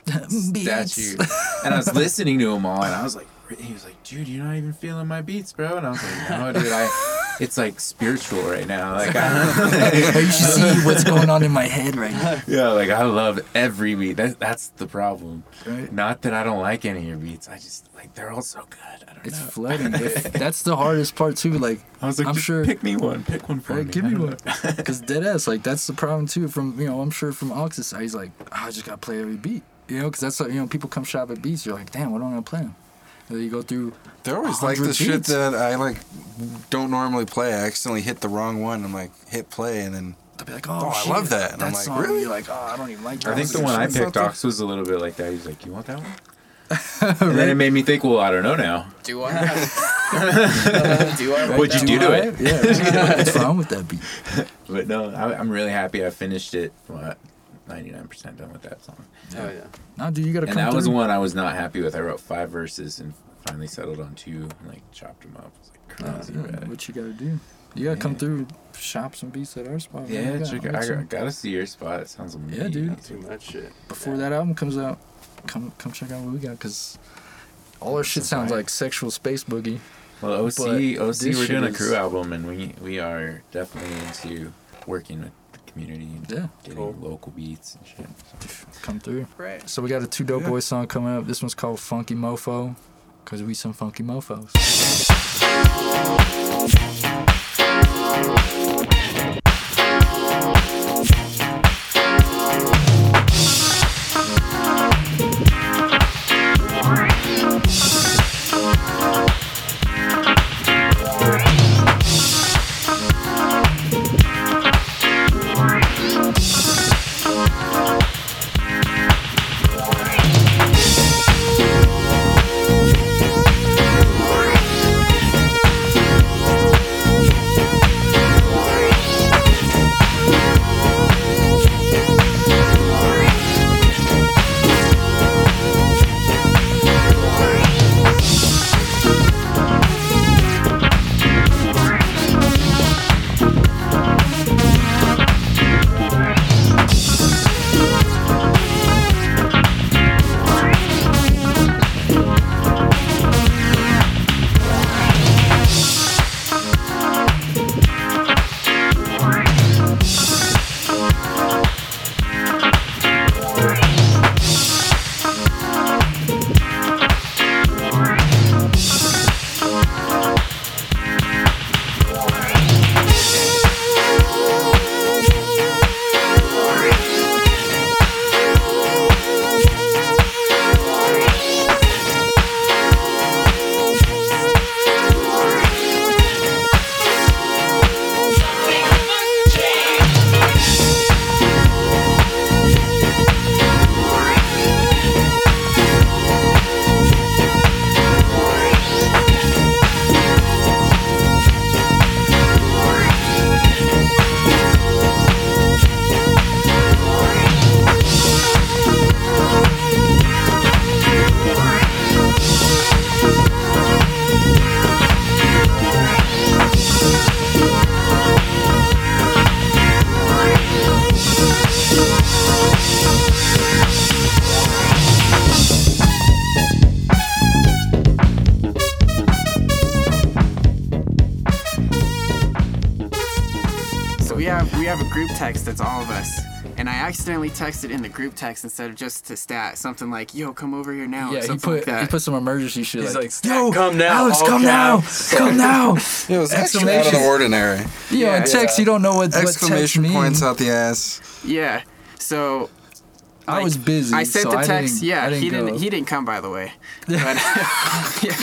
statue, and I was listening to him all, and I was like, he was like, "Dude, you're not even feeling my beats, bro," and I was like, "No, dude, I." It's like spiritual right now. Like, I, you should see what's going on in my head right now. Yeah, like I love every beat. That, that's the problem. Right? Not that I don't like any of your beats. I just like they're all so good. I don't know. It's know. flooding. That's the hardest part too. Like I was like, I'm sure- pick me one. Pick one for Right, me. give me one. Because dead ass, like that's the problem too. From you know, I'm sure from Ox's side, he's like, "Ah, I just gotta play every beat. You know, because that's what, you know, people come shop at beats. You're like, damn, what am I gonna play? 'em?" And then you go through. They're always like the 100 shit that I like don't normally play. I accidentally hit the wrong one. I'm like hit play and then They'll be like, oh, Oh, I love that. And I'm like, song. really? Like, oh, I don't even like that. I think the one I picked, not Ox, was a little bit like that. He's like, you want that one? And then it made me think, well, I don't know now. Do I? Uh, do I? What'd you do to it? Yeah, what's wrong with that beat? But no, I, I'm really happy I finished it. What, 99% done with that song. Oh yeah. No, dude, you gotta And come that through. was one I was not happy with. I wrote five verses and finally settled on two and like chopped them up. It was like Uh, yeah, what you gotta do? You gotta come Yeah. through, shop some beats at our spot. man. Yeah, We got- check we it. got I got, gotta see your spot. It sounds amazing. Yeah, dude. Too much shit. before that album comes out, come come check out what we got because all our shit sounds like sexual space boogie. Well, OC, But OC, this we're doing a crew album, and we we are definitely into working with the community and Yeah, getting Cool. local beats and shit. So. come through. Right. So we got a two dope boys song coming up. This one's called Funky Mofo, cause we some funky mofos. Texted in the group text instead of just to stat something like "Yo, come over here now" or Yeah, he put like that. he put some emergency shit. He's like, like, Yo, "Come now, Alex, come caps." now, come now. it was extra out of the ordinary. You know, in Yeah. text, you don't know what, what text Exclamation means. points out the ass. yeah. So I was busy. I sent so the I text. didn't- yeah, I didn't he go. didn't. He didn't come, by the way. But, yeah.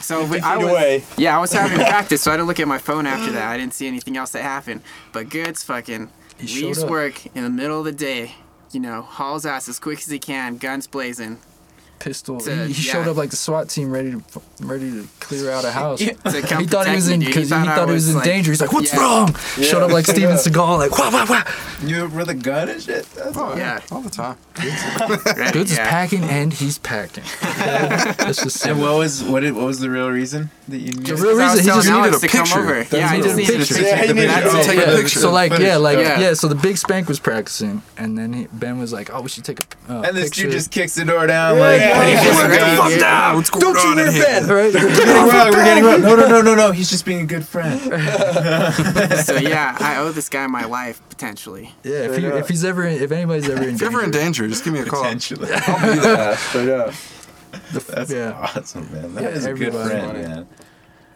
So we- I was, away. yeah, I was having practice, so I didn't look at my phone after that. I didn't see anything else that happened. But Goods fucking He showed leaves work in the middle of the day. You know, hauls ass as quick as he can, guns blazing, Pistol. To- he, he showed up like the SWAT team, ready to ready to clear out a house. to come he thought he was in me, dude. because he, I thought he was in like- danger. He's like, "What's Yeah. wrong?" Showed up like Steven Seagal, like, "Wah wah wah." You with a gun and shit? That's Yeah, All the time. right, Goods is packing and he's packing. Let's just say. And what was what? Did, what was the real reason that you? The real reason he just needed a to picture. over. Yeah, I he just needed a needed a picture. picture. Yeah, he needed to it. take a picture. So like yeah, like Yeah. yeah. So the big spank was practicing, and then Ben was like, "Oh, we should take a uh, And this picture." dude just kicks the door down like, Yeah, "Hey, yeah, just yeah. get the Yeah. down. What's going on in here? Ben, right? We're getting robbed. We're getting robbed. No, no, no, no, no. He's just being a good friend. So yeah, I owe this guy my life potentially. yeah, if, he, if he's ever, if anybody's ever in If you're ever in danger, danger, just give me a call. Potentially. Straight up. yeah. That's awesome, man. That Yeah, is a good friend, man.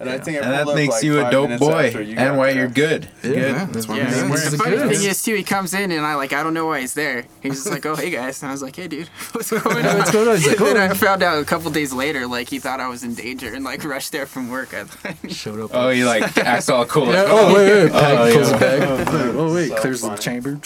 And I think And that makes like, you a dope boy, you and why there. you're good. Yeah. Good. Yeah, that's what Yeah, I'm saying. This the funny good. thing is too, he comes in and I like I don't know why he's there. He's just like, oh hey guys, and I was like, hey dude, what's going on? What's going on? Like, and then. I found out a couple days later, like he thought I was in danger and like rushed there from work. I thought, showed up. Oh, he like acts all cool. yeah. like, Oh wait, wait. Pack, Oh, pulls yeah. it back. Oh wait, So clears funny. the chamber.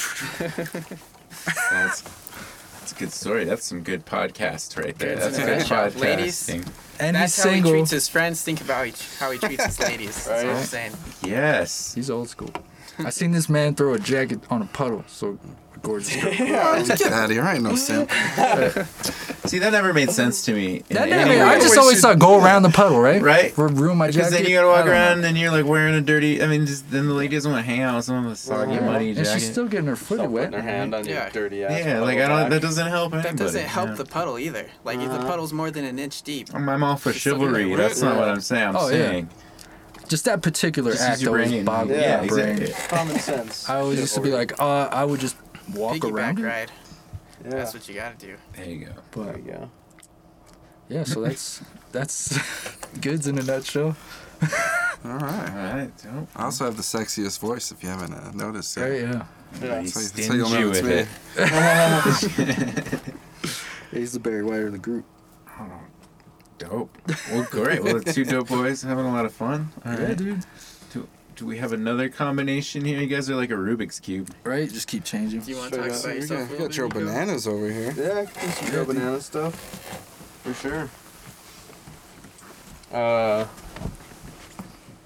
That's, that's a good story. That's some good podcast right there. That's That's a good good show. Ladies. Podcasting. And That's he's how single. he treats his friends. Think about how he, how he treats his ladies. That's what I'm saying. Yes. He's old school. I seen this man throw a jacket on a puddle. So gorgeous. girl. Get out of here. I ain't no simp. See, that never made sense to me. That any never- I just always thought go around the puddle, right? Right? Ru- Ruin my jacket. Because then you gotta walk I don't know. around and you're like wearing a dirty. I mean, just, then the lady doesn't want to hang out with someone with a soggy, muddy jacket. And she's still getting her foot Stop wet. putting her hand on Yeah. your dirty ass. yeah, like I don't. back. That doesn't help anybody. That doesn't help yeah. the puddle either. Like if the Uh-huh. puddle's more than an inch deep. I'm, I'm all for Just look at chivalry. That's not what I'm saying. I'm Oh, saying. Just that particular Just act use your always brain. boggled Yeah, my brain. exactly. Common sense. I always used to be like, uh, I would just walk around Piggyback it. ride. Yeah. That's what you gotta do. There you go. There you go. yeah, so that's that's goods in a nutshell. All All right. right. Dope. I also have the sexiest voice if you haven't uh, noticed. yet. Right, yeah. Yeah. He's That's how you- that's how you'll know it's with me. it. He's the Barry White of the group. Oh, Dope. Well, great. Well, the two dope boys having a lot of fun. All Yeah, right. dude. Do, do we have another combination here? You guys are like a Rubik's cube. Right, just keep changing. Do you want to talk about yourself? got, you got your bit, Nico? bananas over here. Yeah, I can do some real banana stuff. For sure. Uh.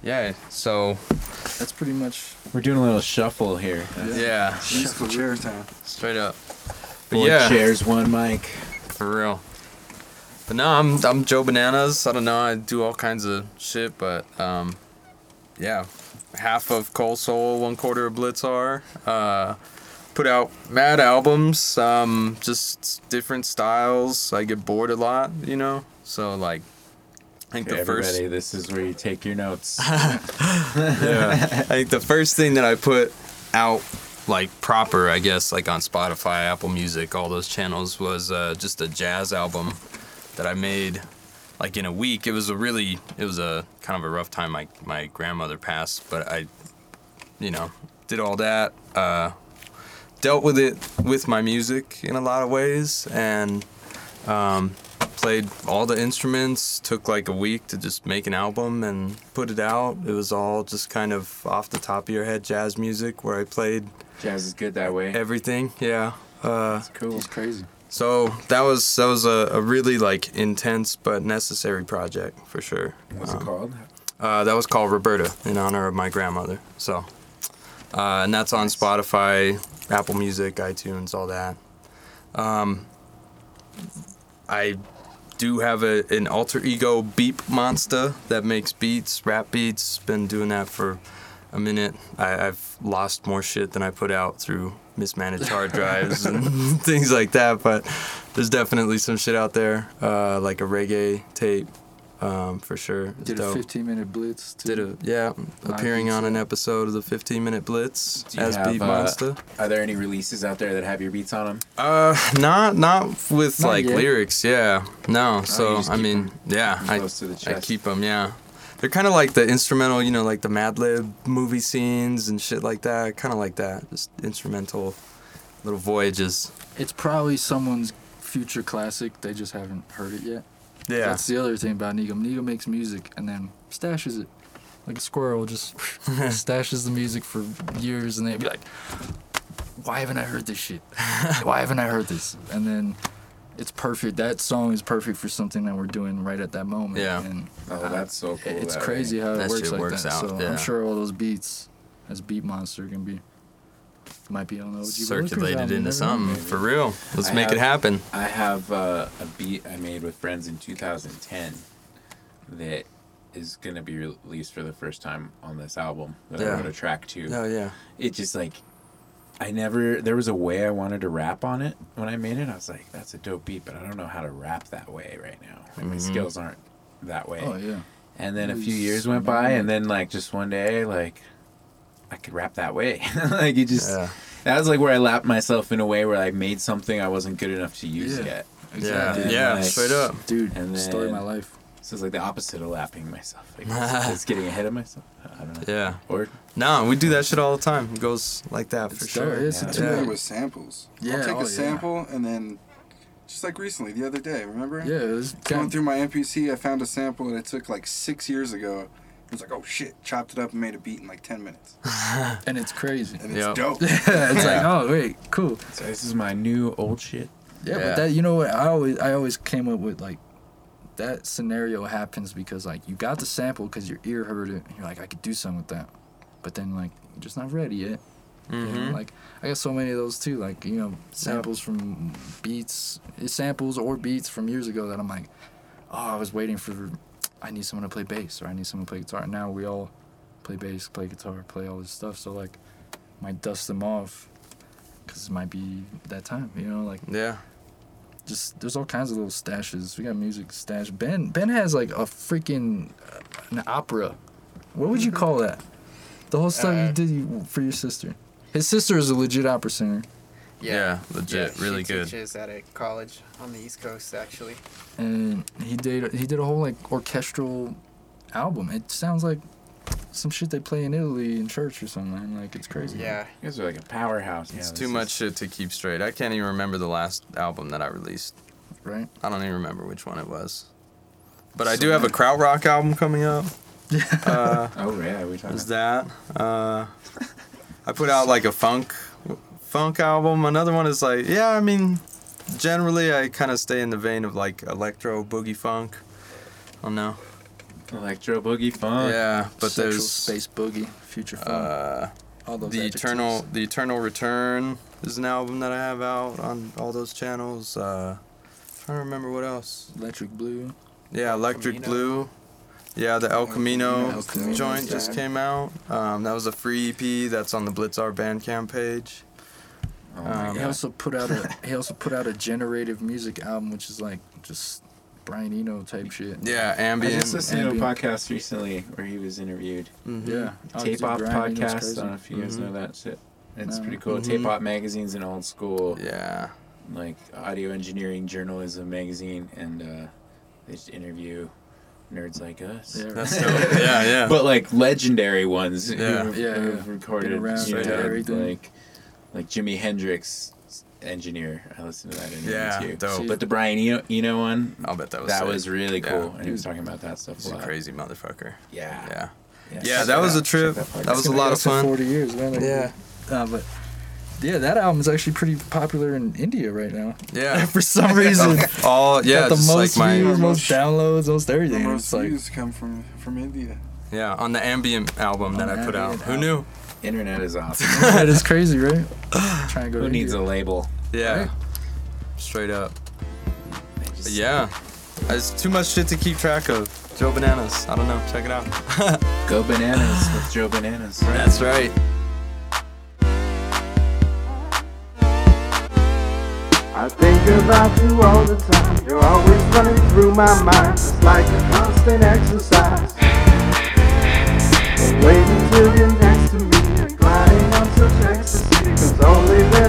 Yeah. So. That's pretty much. We're doing a little shuffle here. Yeah. Musical chair time. Straight up. But Four yeah. chairs, one mic. For real. But no, I'm I'm Joe Bananas. I don't know. I do all kinds of shit, but um, yeah, half of Col Sol, one quarter of Blitzar. Uh, put out mad albums. Um, just different styles. I get bored a lot, you know. So like, I think Okay, the first everybody, this is where you take your notes. yeah. I think the first thing that I put out like proper, I guess, like on Spotify, Apple Music, all those channels was uh, just a jazz album that I made like in a week. It was a really it was a kind of a rough time. My my grandmother passed, but I you know, did all that, uh dealt with it with my music in a lot of ways and um played all the instruments took like a week to just make an album and put it out it was all just kind of off the top of your head jazz music where i played Jazz is good that way. everything yeah uh, Cool. It's crazy. So that was that was a, a really like intense but necessary project for sure. What's it Um, called? uh, that was called roberta in honor of my grandmother. So uh, and that's on spotify apple music itunes all that. Um, i do have a, an alter ego Beat Monster that makes beats rap beats. Been doing that for a minute I, i've lost more shit than i put out through mismanaged hard drives and things like that but there's definitely some shit out there uh, like a reggae tape um, for sure It's Did a 15 minute blitz. Too. Did a yeah, appearing on an episode of the 15 minute blitz Do as have, Beat uh, Monster. Are there any releases out there that have your beats on them? Uh, not not with Not like yet. lyrics. Yeah, no. so just I keep mean, yeah, I Close to the I keep them. Yeah, they're kind of like the instrumental. You know, like the Madlib movie scenes and shit like that. Kind of like that, just instrumental little voyages. It's probably someone's future classic. They just haven't heard it yet. Yeah. That's the other thing about Nico. Nico makes music and then stashes it. Like a squirrel just stashes the music for years and then be like, why haven't I heard this shit? Why haven't I heard this? And then it's perfect. That song is perfect for something that we're doing right at that moment. Yeah. And Oh, that's so cool. it's crazy way. how it That works shit like works that. out, so yeah. I'm sure all those beats as Beat Monster can be might be on the OG Willikers Circulated album, into never know. something for real. Let's I make it happen. I have uh, a beat I made with friends in 2010 that is gonna be released for the first time on this album that Yeah. I wrote a track to. Oh yeah. It just like I never there was a way I wanted to rap on it when I made it. I was like, that's a dope beat, but I don't know how to rap that way right now. Like my Mhm. skills aren't that way. Oh yeah. And then a few years went by, and then like just one day, like I could rap that way. like it just Yeah. that was like where I lapped myself in a way where I made something I wasn't good enough to use Yeah. yet. Exactly. And, Yeah. like, Straight up. Dude, And story of my life. So it's like the opposite of lapping myself. Like it's, it's getting ahead of myself. I don't know. Yeah. Or No, we do that shit all the time. It goes like that for It's sure. dope. It's Yeah. a I do Yeah. with samples. Yeah, I'll take oh, a yeah. sample and then, just like recently, the other day, remember? Yeah, it was Going kind through my MPC, I found a sample that I took like six years ago. I was like, oh shit, chopped it up and made a beat in like 10 minutes. and it's crazy. And it's Yep. dope. it's like, oh wait, cool. so this is my new old shit. Yeah, Yeah. but that you know what I always I always came up with like that scenario happens because like you got the sample because your ear heard it. And you're like I could do something with that, but then like just not ready yet. You know, Mhm. like I got so many of those too. Like you know samples from beats, samples or beats from years ago that I'm like, oh I was waiting for, I need someone to play bass or I need someone to play guitar. And now we all play bass, play guitar, play all this stuff. So like, might dust them off because it might be that time. You know like Yeah. just there's all kinds of little stashes. We got music stash. Ben Ben has like a freaking uh, an opera. What would you call that? The whole stuff Uh, you did you- for your sister. His sister is a legit opera singer, Yeah, legit, she really good. teaches at a college on the East Coast, actually. and he did he did a whole like orchestral album. It sounds like some shit they play in Italy in church or something. Like it's crazy. Yeah, You guys are like a powerhouse. It's Yeah, too much is- shit to keep straight. I can't even remember the last album that I released. Right. I don't even remember which one it was. But I do have a krautrock album coming up. Uh, Oh yeah, we talked. There's that. Uh, I put out like a funk funk album. Another one is like, yeah, I mean, generally I kind of stay in the vein of like electro boogie funk. I don't know. Electro boogie funk. yeah, but Sexual there's space boogie, future funk, uh, all those the adjectives. eternal the eternal return is an album that I have out on all those channels. Uh, trying to remember what else. electric blue. Yeah, Electric Camino. Blue. Yeah, the El Camino El Camino. joint just came out. Um, that was a free EP that's on the Blitzar Bandcamp page. Oh Um, He also put out a he also put out a generative music album, which is like just Brian Eno type shit. Yeah, ambient. I just listened to a podcast recently where he was interviewed. Mhm. Yeah. Oh, Tape dude, Op Brian podcast. I don't know if you guys Mhm. know that shit. It's No. pretty cool. Mhm. Tape Op magazine's an old school Yeah. like audio engineering journalism magazine, and uh, they just interview nerds like us. Yeah, That's right. dope. yeah, yeah. But like legendary ones Yeah. who've, Yeah, who've yeah. recorded Been around you know, everything. like like Jimi Hendrix engineer. I listened to that interview Yeah, too. dope. But the Brian Eno, Eno one, I'll bet that was that sick. was really Yeah. cool, and he was talking about that stuff He's a a crazy motherfucker. Yeah, Yeah. yeah. Yeah, check that was out. a trip. Check podcast That was a lot of fun. Forty years, man. Yeah. Uh, but yeah, that album is actually pretty popular in India right now. Yeah. For some reason, All yeah, got the most like my views, most Most- downloads, most The everything. most It's like views come from from India. yeah on the ambient album that I put out. ambient Who knew? Internet is awesome. that is crazy, right? Trying to go. Who to needs a label? Yeah. Right. Straight up. Just- But yeah. There's too much shit to keep track of. Joe Bananas. I don't know. Check it out. Go bananas with Joe Bananas. That's right. I think about you all the time. You're always running through my mind. It's like a constant exercise. But wait until you're next to me. You're gliding on such ecstasy. Cause only then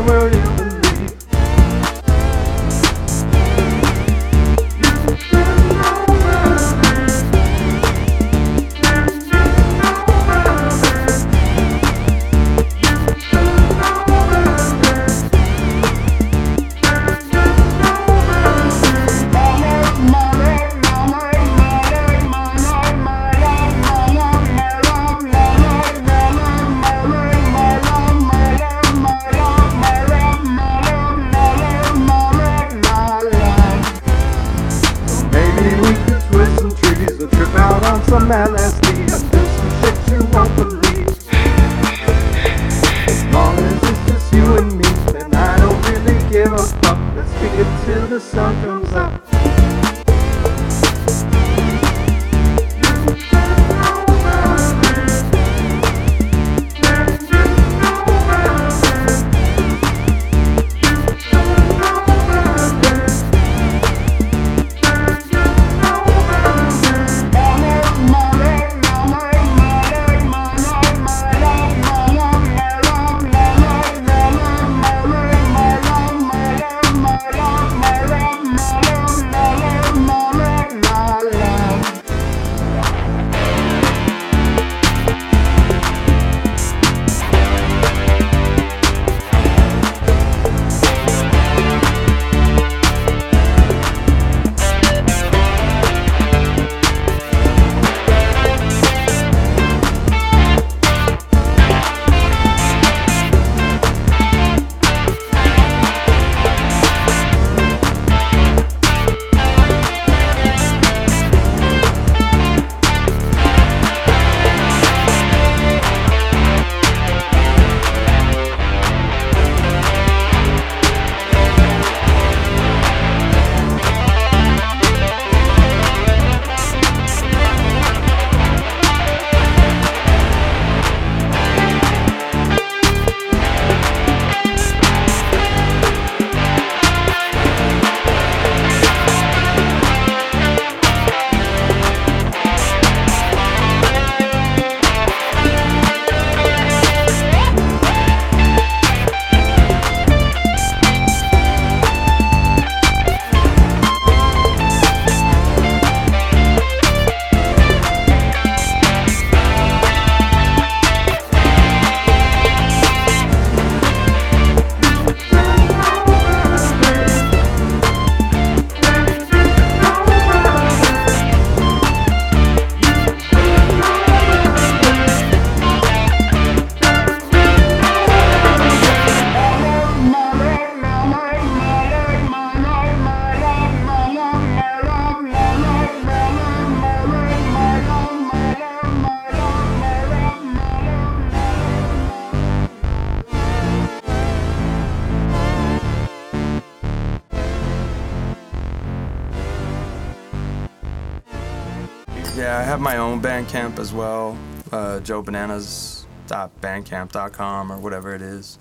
have Bandcamp as well. Uh, JoeBananas.bandcamp.com or whatever it is.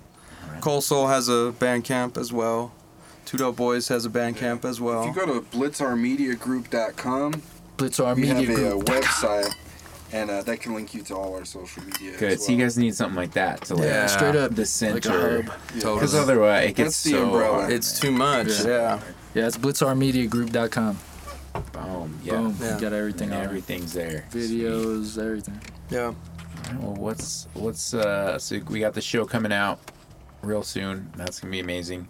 Col Sol has a Bandcamp as well. Two Dope Boys has a Bandcamp as If well. you go to blitzarmediagroup.com, Blitzar we have Media a uh, website, and uh, that can link you to all our social media. Good. as So you guys need something like that to like Yeah. Straight up, the like a center. hub. Because otherwise it gets That's the so umbrella. It's too much. Yeah. Yeah. Yeah, it's blitzarmediagroup.com. Boom. Yeah. Boom. Yeah. You got everything And on it. everything's there. Videos, everything. Yeah. Sweet. Well, what's what's uh? So we got the show coming out real soon. That's gonna be amazing.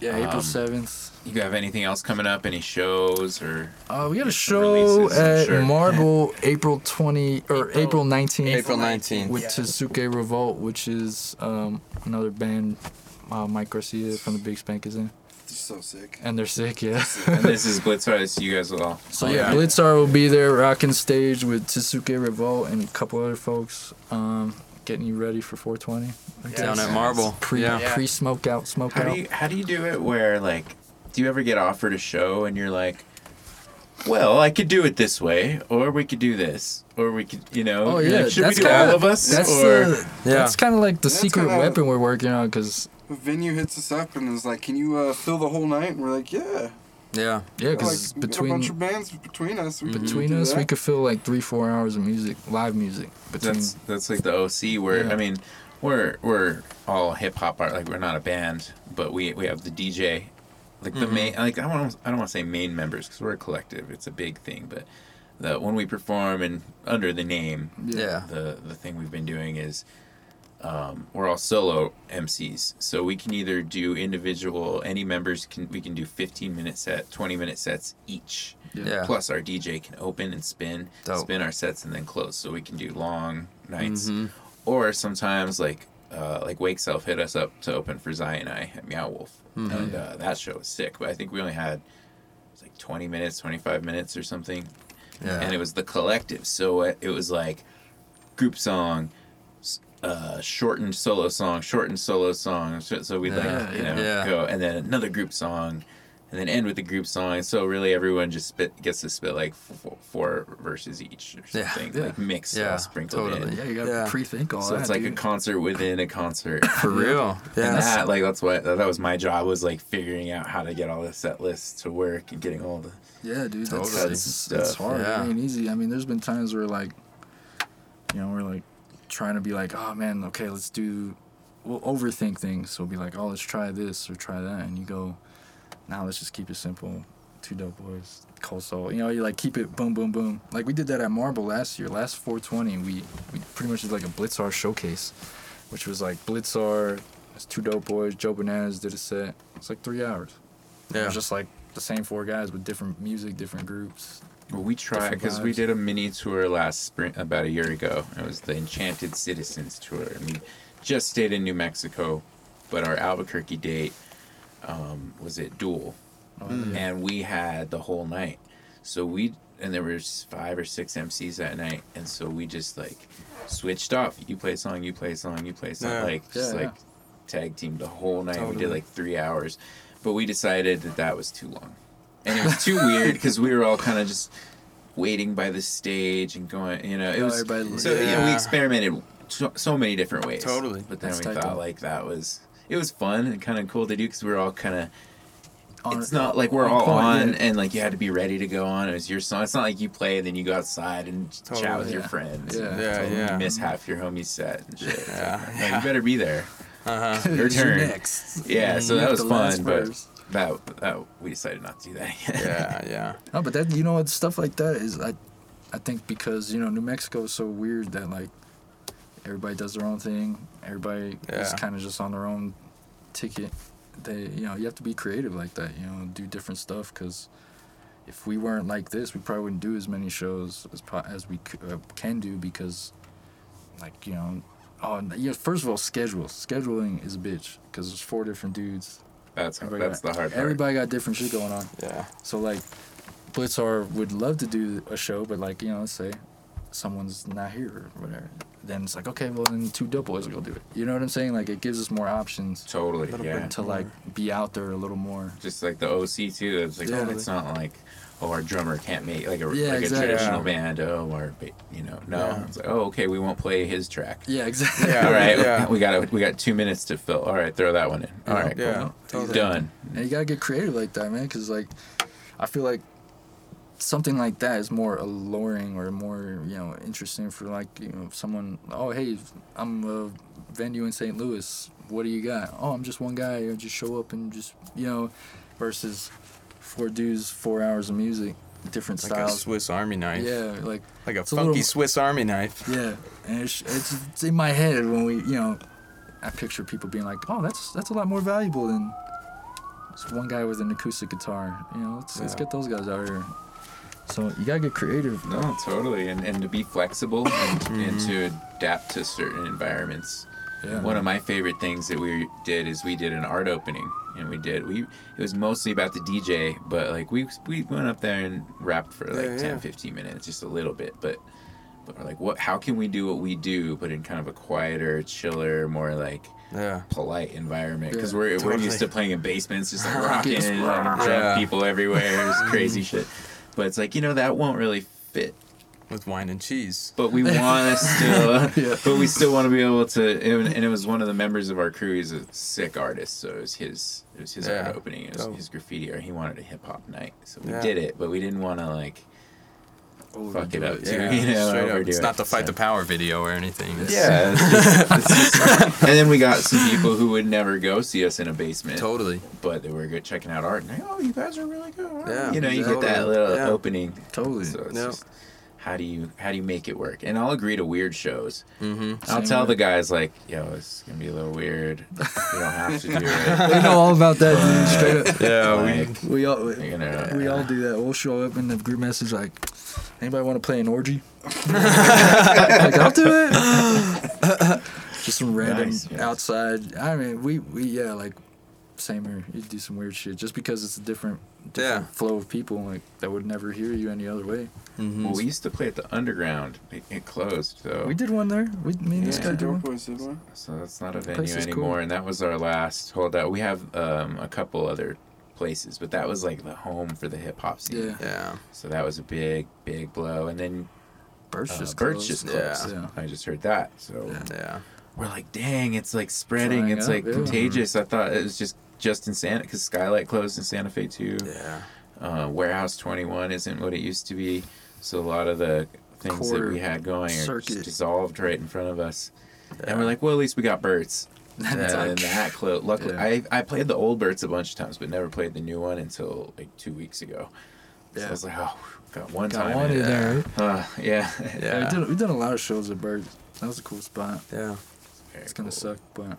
Yeah, April Um, 7th. You have anything else coming up? Any shows or? Uh, we got a show releases, at sure. Marble April 20 or April 19th April 19th. with Tsuke Revolt, which is um, another band uh, Mike Garcia from the Big Spank is in. They're so sick. And they're sick, yeah. and this is Blitzar. So you guys will all. So all yeah, have- Blitzar will be there rocking stage with Tsuke Revolt and a couple other folks, um, getting you ready for 420. Down at Marble. Pre yeah. Yeah. pre smoke out, smoke How out. do you how do you do it? Where like, do you ever get offered a show and you're like, well, I could do it this way, or we could do this, or we could, you know, Oh yeah, like, should we that's do kinda, all of us? That's or the, Yeah. that's kind of like the That's secret kinda- weapon we're working on because The venue hits us up and is like, "Can you uh, fill the whole night?" And we're like, "Yeah." Yeah. yeah, because we got a bunch between of bands between us. We between do us that. we could fill like three four hours of music, live music. Between that's that's like the OC where Yeah. I mean, we're we're all hip hop art. Like we're not a band, but we we have the DJ, like the main. Like I don't want I don't want to say main members because we're a collective. It's a big thing, but the when we perform and under the name, Yeah. the the thing we've been doing is um, we're all solo MCs, so we can either do individual. Any members can we can do 15 minute set, 20 minute sets each. Yeah. Plus our DJ can open and spin, Dope. spin our sets and then close, so we can do long nights. Mhm. Or sometimes like uh, like Wake Self hit us up to open for Zion I at Meow Wolf, Mm-hmm. and uh, that show was sick. But I think we only had it was like 20 minutes, 25 minutes or something Yeah. and it was the collective. So it, it was like group song, s- uh, shortened solo song, shortened solo song. So, so we'd Yeah, like you know yeah. go and then another group song, and then end with the group song. So really everyone just spit gets to spit like four, four verses each or something, Yeah. like mixed, Yeah, all sprinkled totally. in. yeah, you gotta Yeah. pre-think all So that. it's like a concert within a concert. For real. Yeah. And that, like, that's what that was my job was like figuring out how to get all the set lists to work and getting all the Yeah, dude, that's, Totally. that's, that's Stuff. hard. Yeah. It ain't easy. I mean, there's been times where like, you know, we're like trying to be like, oh man, okay, let's do. We'll overthink things. So we'll be like, oh, let's try this or try that, and you go, now let's just keep it simple. Two dope boys, Col Sol. You know, you like keep it boom, boom, boom. Like we did that at Marble last year, last 420. We we pretty much did like a Blitzar showcase, which was like Blitzar, it's two dope boys. Joe Bananas did a set. It's like three hours. It Yeah. was just like the same four guys with different music, different groups. Well, we tried because we did a mini tour last spring, about a year ago. It was the Enchanted Citizens tour, and we just stayed in New Mexico, but our Albuquerque date um, was at Duel, and we had the whole night. So we and there was five or six MCs that night, and so we just like switched off. You play a song, you play a song, you play a song, Yeah. like just Yeah, yeah. like tag team the whole night. We did like three hours, but we decided that that was too long and it was too weird because we were all kind of just waiting by the stage and going, you know, it was everybody- so you know, we experimented so, so many different ways. Totally. but then That's we thought though. like that was it was fun and kind of cool to do because we were all kind of. It's not like we're on all point, on yeah. and like you had to be ready to go on. It was your song. It's not like you play and then you go outside and chat Totally, with your friends. Yeah. Yeah, totally yeah. You miss half your homie set and shit. Like, Yeah. you better be there. Uh-huh. Your It's turn. next. Yeah, so that was fun, but verse. That that we decided not to do that. Again. Yeah, yeah. No, but that you know what stuff like that is I, I think because you know New Mexico is so weird that like, everybody does their own thing. Everybody is kind of just on their own ticket. They you know you have to be creative like that. You know, do different stuff because. If we weren't like this, we probably wouldn't do as many shows as as we uh, can do because, like you know, oh yeah. First of all, schedule scheduling is a bitch because there's four different dudes. That's Everybody that's got- the hard part. Everybody got different shit going on. Yeah. So like, Blitzar would love to do a show, but like you know, let's say someone's not here or whatever. Then it's like, okay, well then two dope boys will go do it. You know what I'm saying? Like it gives us more options Totally, yeah. to like be out there a little more. Just like the OC too. It's like Yeah. Oh, it's not like, oh, our drummer can't make like a Yeah, like exactly. a traditional Yeah. band. Oh, our you know, no. Yeah. It's like, oh, okay, we won't play his track. Yeah, exactly. Yeah. All right, Yeah. we got we got two minutes to fill. All right, throw that one in. All right, Yeah, cool. totally. done. And you gotta get creative like that, man. Cause like, I feel like something like that is more alluring or more you know interesting for like you know someone. Oh hey, I'm a venue in St. Louis. What do you got? Oh, I'm just one guy. I just show up and just you know, versus four dudes, four hours of music, different Like a styles. Swiss Army knife. Yeah, like Like a It's a funky little- Swiss Army knife. yeah, and it's, it's it's in my head when we you know, I picture people being like, oh, that's that's a lot more valuable than just one guy with an acoustic guitar. You know, let's let's get those guys out here. So you gotta get creative. No, totally, and and to be flexible and, and mm-hmm. to adapt to certain environments. Yeah. One of my favorite things that we did is we did an art opening, and we did we it was mostly about the DJ, but like we we went up there and rapped for like Yeah, 10, yeah. 15 minutes, just a little bit, but. But we're like, what? How can we do what we do, but in kind of a quieter, chiller, more like Yeah. polite environment? Because Yeah, we're we're used to playing in basements, just like rocking, and. Yeah. people everywhere, it's crazy shit. But it's like you know that won't really fit With wine and cheese. but we want to still Yeah. but we still want to be able to and and it was one of the members of our crew he's a sick artist so it was his it was his Yeah. art opening it was Dope. his graffiti art he wanted a hip-hop night so we Yeah. did it but we didn't want to like fuck it up too Yeah, you know straight up. overdo It's it. not the fight So- the power video or anything. It's- yeah it's just, it's just- and then we got some people who would never go see us in a basement Totally. but they were good checking out art and like, oh you guys are really good Yeah, you know you get that little Yeah. opening Totally. so it's Yeah. just how do you how do you make it work? And I'll agree to weird shows. Mm-hmm. I'll Same tell way. the guys like, yo, it's gonna be a little weird. You don't have to do it. We know all about that, dude. Straight up. Yeah, we Like, We all you're gonna, we all do that. We'll show up in the group message like, anybody want to play an orgy? like I'll do it. Just some random Nice, yes. outside. I mean, we we yeah like same here. You do some weird shit just because it's a different, different Yeah. flow of people like that would never hear you any other way. Mhm. Well, we used to play at the underground. It, it closed, so We did one there. We me and this guy did one. Boys so that's not a venue anymore. cool. And that was our last holdout. We have um, a couple other places, but that was like the home for the hip hop scene. Yeah. yeah. So that was a big, big blow. And then Burt's uh, just Burt's just closed. Yeah. I just heard that. So Yeah. Yeah. we're like, dang, it's like spreading. Flying it's out, like yeah. contagious. I thought it was just just in Santa because Skylight closed in Santa Fe too. Yeah. Uh, Warehouse 21 isn't what it used to be. So a lot of the things that we had going are circuit. just dissolved right in front of us. And we're like, well, at least we got Burt's. And And, it's like- that closed. Luckily, Yeah. I, I played the old Burt's a bunch of times, but never played the new one until like two weeks ago. So Yeah. I was like, oh, got one Got time. one in in there. Uh, yeah. Yeah, Yeah. we did we did a lot of shows at Bird. That was a cool spot. Yeah. Very It's gonna cool. suck, but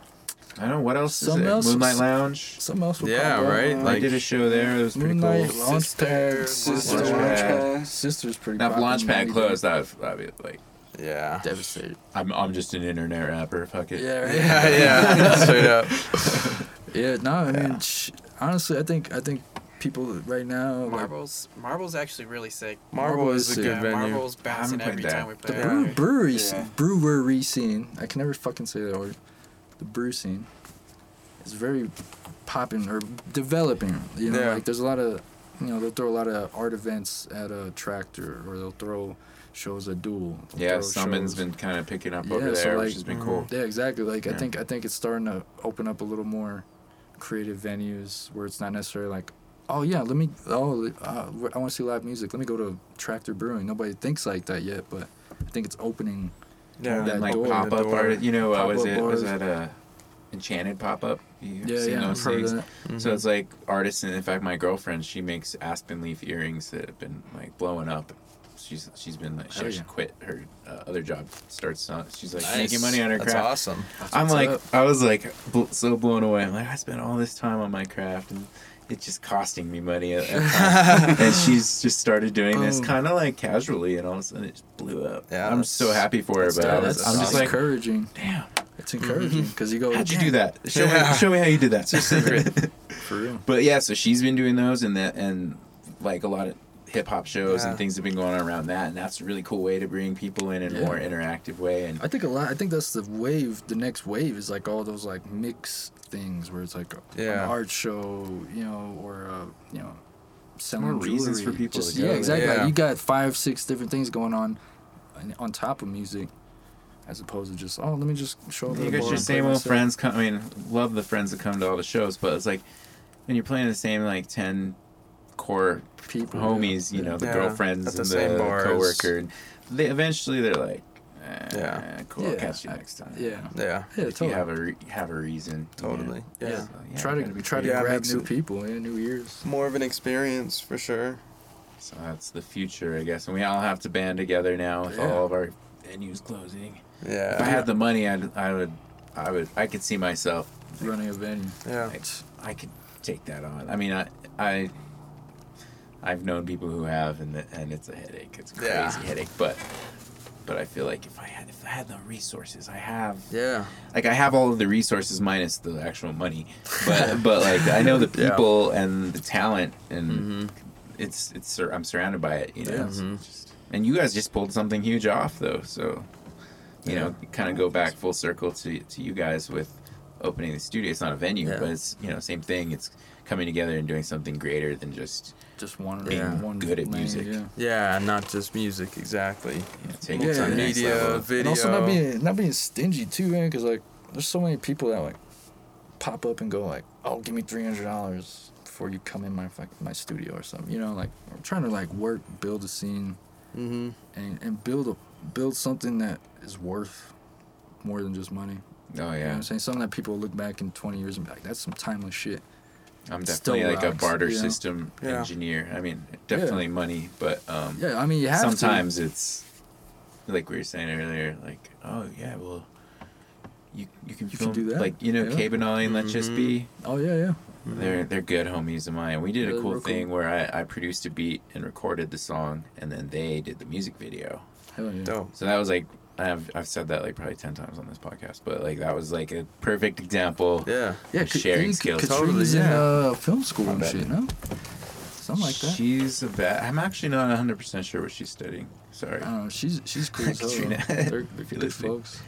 I don't know what else Something is it? else? Moonlight Lounge. something else will Yeah, pop up. right? I Like- did a show there. It was pretty Moonlight, cool. Launchpad, Sister, Sister, Launchpad. Sister's pretty. Now, if poppin', Launchpad maybe. closed, that would, that'd be like, Yeah. Devastated. I'm, I'm just an internet rapper. Fuck it. Yeah, right. Yeah, yeah. Straight up. Yeah, no, I mean, sh- honestly, I think I think people right now, like, Marbles, Marbles actually really sick. Marble is a Marble good yeah, venue. Marbles bouncing played every that. time we play. Yeah. brew, brewery, Yeah. brewery scene. I can never fucking say that word. The brew scene is very popping or developing. You know, Yeah. like there's a lot of, you know, they'll throw a lot of art events at a tractor, or they'll throw shows at Duel. They'll Yeah, throw Summon's shows- been kind of picking up Yeah, over so, there, like, which has been mhm. cool. Yeah, exactly. Like I think I think it's starting to open up a little more creative venues where it's not necessarily like, oh yeah, let me oh uh, I want to see live music. Let me go to Tractor Brewing. Nobody thinks like that yet, but I think it's opening. Yeah. that and like door, pop up door. art. You know, what was Pop-up it? Was that a Enchanted pop up? You Yeah, seen yeah, I've those heard things? of that. So it's like artists, and in fact, my girlfriend she makes aspen leaf earrings that have been like blowing up. She's she's been like she Hell actually yeah. quit her uh, other job. Starts on, she's like Nice. making money on her craft. That's craft. awesome. I'm like up. I was like bl- so blown away. I'm like I spent all this time on my craft and it's just costing me money. At, at and she's just started doing this kind of like casually, and all of a sudden it just blew up. Yeah, I'm so happy for her, but I was, that's I'm just that's like, encouraging. damn, It's encouraging mm-hmm. because you go. how'd you do that? Show Yeah. me, show me how you did that. for real? But yeah, so she's been doing those and that and like a lot of hip hop shows Yeah. and things have been going on around that and that's a really cool way to bring people in in a Yeah. more interactive way and I think a lot. I think that's the wave. The next wave is like all those like mix things where it's like a, Yeah. an art show, you know, or uh, you know, selling More reasons for people Just, to yeah, exactly. Yeah. Like, you got five, six different things going on, on- on top of music, as opposed to just oh, let me just show up. at You a got your same my old friends. Come, I mean, love the friends that come to all the shows, but it's like when you're playing the same like ten core people, homies, you know, the Yeah, girlfriends at the and the bars. coworker. and They eventually they're like, Yeah. Uh, cool. I'll Yeah, catch you next time. Yeah, Yeah. yeah, if totally. you have a re- have a reason. you know. Totally. Yeah. yeah. So, yeah, try to gotta try try Yeah, to it grab makes new it- people, yeah, new ears. More of an experience for sure. So that's the future, I guess. And we all have to band together now with Yeah. all of our venues closing. Yeah. If I had the money, I'd, I would, I would, I could see myself. Running a venue. yeah. Like, I could take that on. I mean, I, I, I've known people who have, and the, and it's a headache. It's a crazy Yeah. headache. But, but I feel like if I had, if I had the resources, I have. Yeah. Like I have all of the resources minus the actual money, but but like I know the Yeah. people and the talent, and Mhm. it's it's I'm surrounded by it. You know, Yeah. Mhm. just- and you guys just pulled something huge off though. So, you know, kind of go back full circle to to you guys with opening the studio. It's not a venue, Yeah. but it's you know same thing. It's coming together and doing something greater than just Just one, Being one good at lane, music. Yeah. Yeah, not just music exactly. you know, taking it to Yeah, the next media, level. video. And also not being not being stingy too, man. Because like, there's so many people that like pop up and go like, "Oh, give me three hundred dollars before you come in my fuck- my studio or something." You know, like I'm trying to like work, build a scene, Mm-hmm. and and build a build something that is worth more than just money. Oh You know what yeah, I'm saying? Something that people look back in 20 years and be like, "That's some timeless shit." I'm still definitely like a barter you know? system Yeah. engineer. I mean, definitely money, but um, Yeah, I mean, you have to. sometimes it's like we were saying earlier, like, oh yeah, well, you you can You can do that, like you know yeah. Cabe and Ollie and Let's Just. Be. Oh yeah, yeah. They're they're good homies of mine. We did Yeah, a cool real cool. thing where I, I produced a beat and recorded the song, and then they did the music video. Hell yeah. Dope. So that was like I've I've said that like probably ten times on this podcast, but like that was like a perfect example. Yeah. Yeah, of sharing Ka- skills. Katrina's Totally, in yeah. uh, film school My and bad. shit, no? Something like that. She's a bad. I'm actually not 100 percent sure what she's studying. Sorry. I don't know. She's she's cool as hell. Katrina, They're, they're good listening. folks.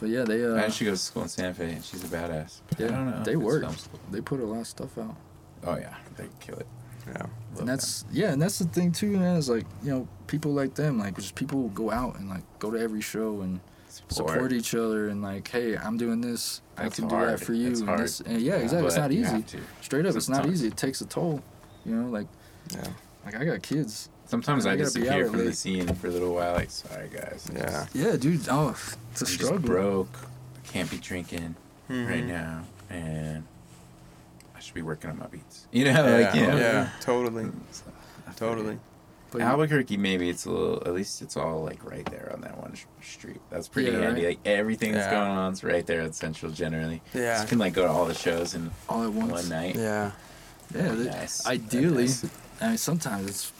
But yeah, they uh, and she goes to school in San Fe, and she's a badass. I yeah, don't know. they work. They put a lot of stuff out. Oh yeah, they kill it. Yeah. And that's yeah, and that's the thing too, man. Is like you know people like them, like just people who go out and like go to every show and them. support each other and like, hey, I'm doing this, I That's can do that for you. It's and, hard. this, and yeah, exactly. It's not easy. Straight up, It's it's not tough. easy. It takes a toll. You know, like Yeah. like I got kids. Sometimes I I, gotta disappear out from the scene for a little while. Like, sorry guys. Yeah. just- Yeah, dude. Oh, it's a I'm struggle. just broke. I can't be drinking right Mhm. now, and I should be working on my beats. You know, Yeah. like you know. yeah. Totally. So, Totally. But Albuquerque, maybe it's a little. At least it's all like right there on that one sh- street. That's pretty Yeah, handy. right. Like everything that's Yeah. going on is right there at Central. Generally, Yeah. so you can like go to all the shows in all at once. one night. Yeah. Yeah, Very nice. ideally, nice. I mean, sometimes it's,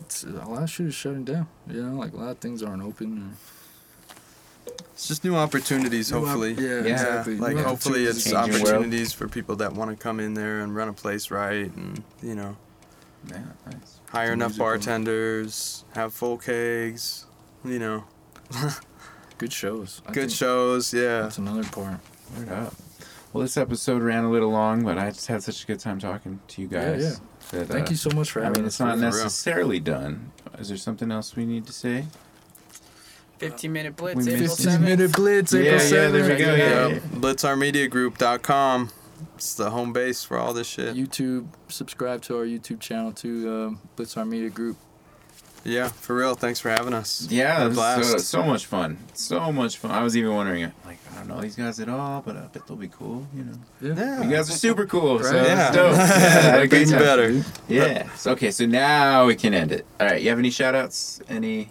it's a lot of shit is shutting down. You know, like a lot of things aren't open. It's just new opportunities, Or, hopefully. yeah, Yeah, exactly. Like New hopefully it's Change your world. opportunities for people that want to come in there and run a place right and you know Yeah, nice. hire enough musical. bartenders, have full kegs, you know, good shows. I good think shows. Yeah. That's another part. Word up. Well, this episode ran a little long, but I just had such a good time talking to you Yeah, guys. yeah. that, Thank uh, you so much for I having mean, us. it's not for real. necessarily done. Is there something else we need to say? 15 minute blitz. We April 15 7th. minute blitz. Yeah, April yeah, 7th. there we go, yeah. Yep. blitzarmediagroup.com. It's the home base for all this shit. YouTube. Subscribe to our YouTube channel too. Um, Blitzar Media Group. Yeah, for real. Thanks for having us. Yeah, a it was so, blast. so much fun. So much fun. I was even wondering, like, I don't know these guys at all, but I bet they'll be cool. You know, Yeah. you guys are super cool. So Right. it's Yeah. dope. Yeah, I had a great time. better. Yeah. So, okay, so now we can end it. All right. You have any shout outs? Any?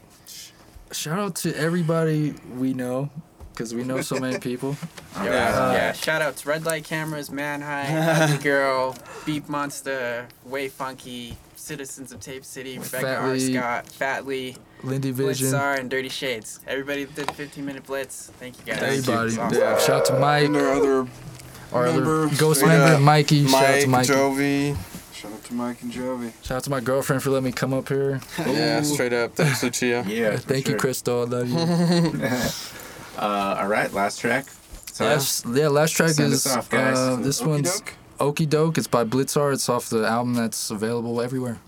Shout out to everybody we know, because we know so many people. Yeah. Uh, yeah. Shout out to Red Light Cameras, Manhigh, Ugly Girl, Beat Monster, Way Funky, Citizens of Tape City, Rebecca Fat R. Scott, Fat Lee, Lindy Vision. Blitzar, and Dirty Shades. Everybody that did 15 minute blitz. Thank you guys. Everybody. It's awesome. Yeah. Shout out to Mike, And our other our other ghost we member, got Mikey. Shout out Mike, to Mikey. Jovi. Shout out to Mike and Jovi. Shout out to my girlfriend for letting me come up here. Yeah, straight up. Thanks, Lucia. Yeah. for Thank you, sure. Crystal. I love you. Uh, all right. Last track. So Last, yeah, last track Send is us off, guys. uh, this Okey one's doke. Okydoke. It's by Blitzar. It's off the album that's available everywhere.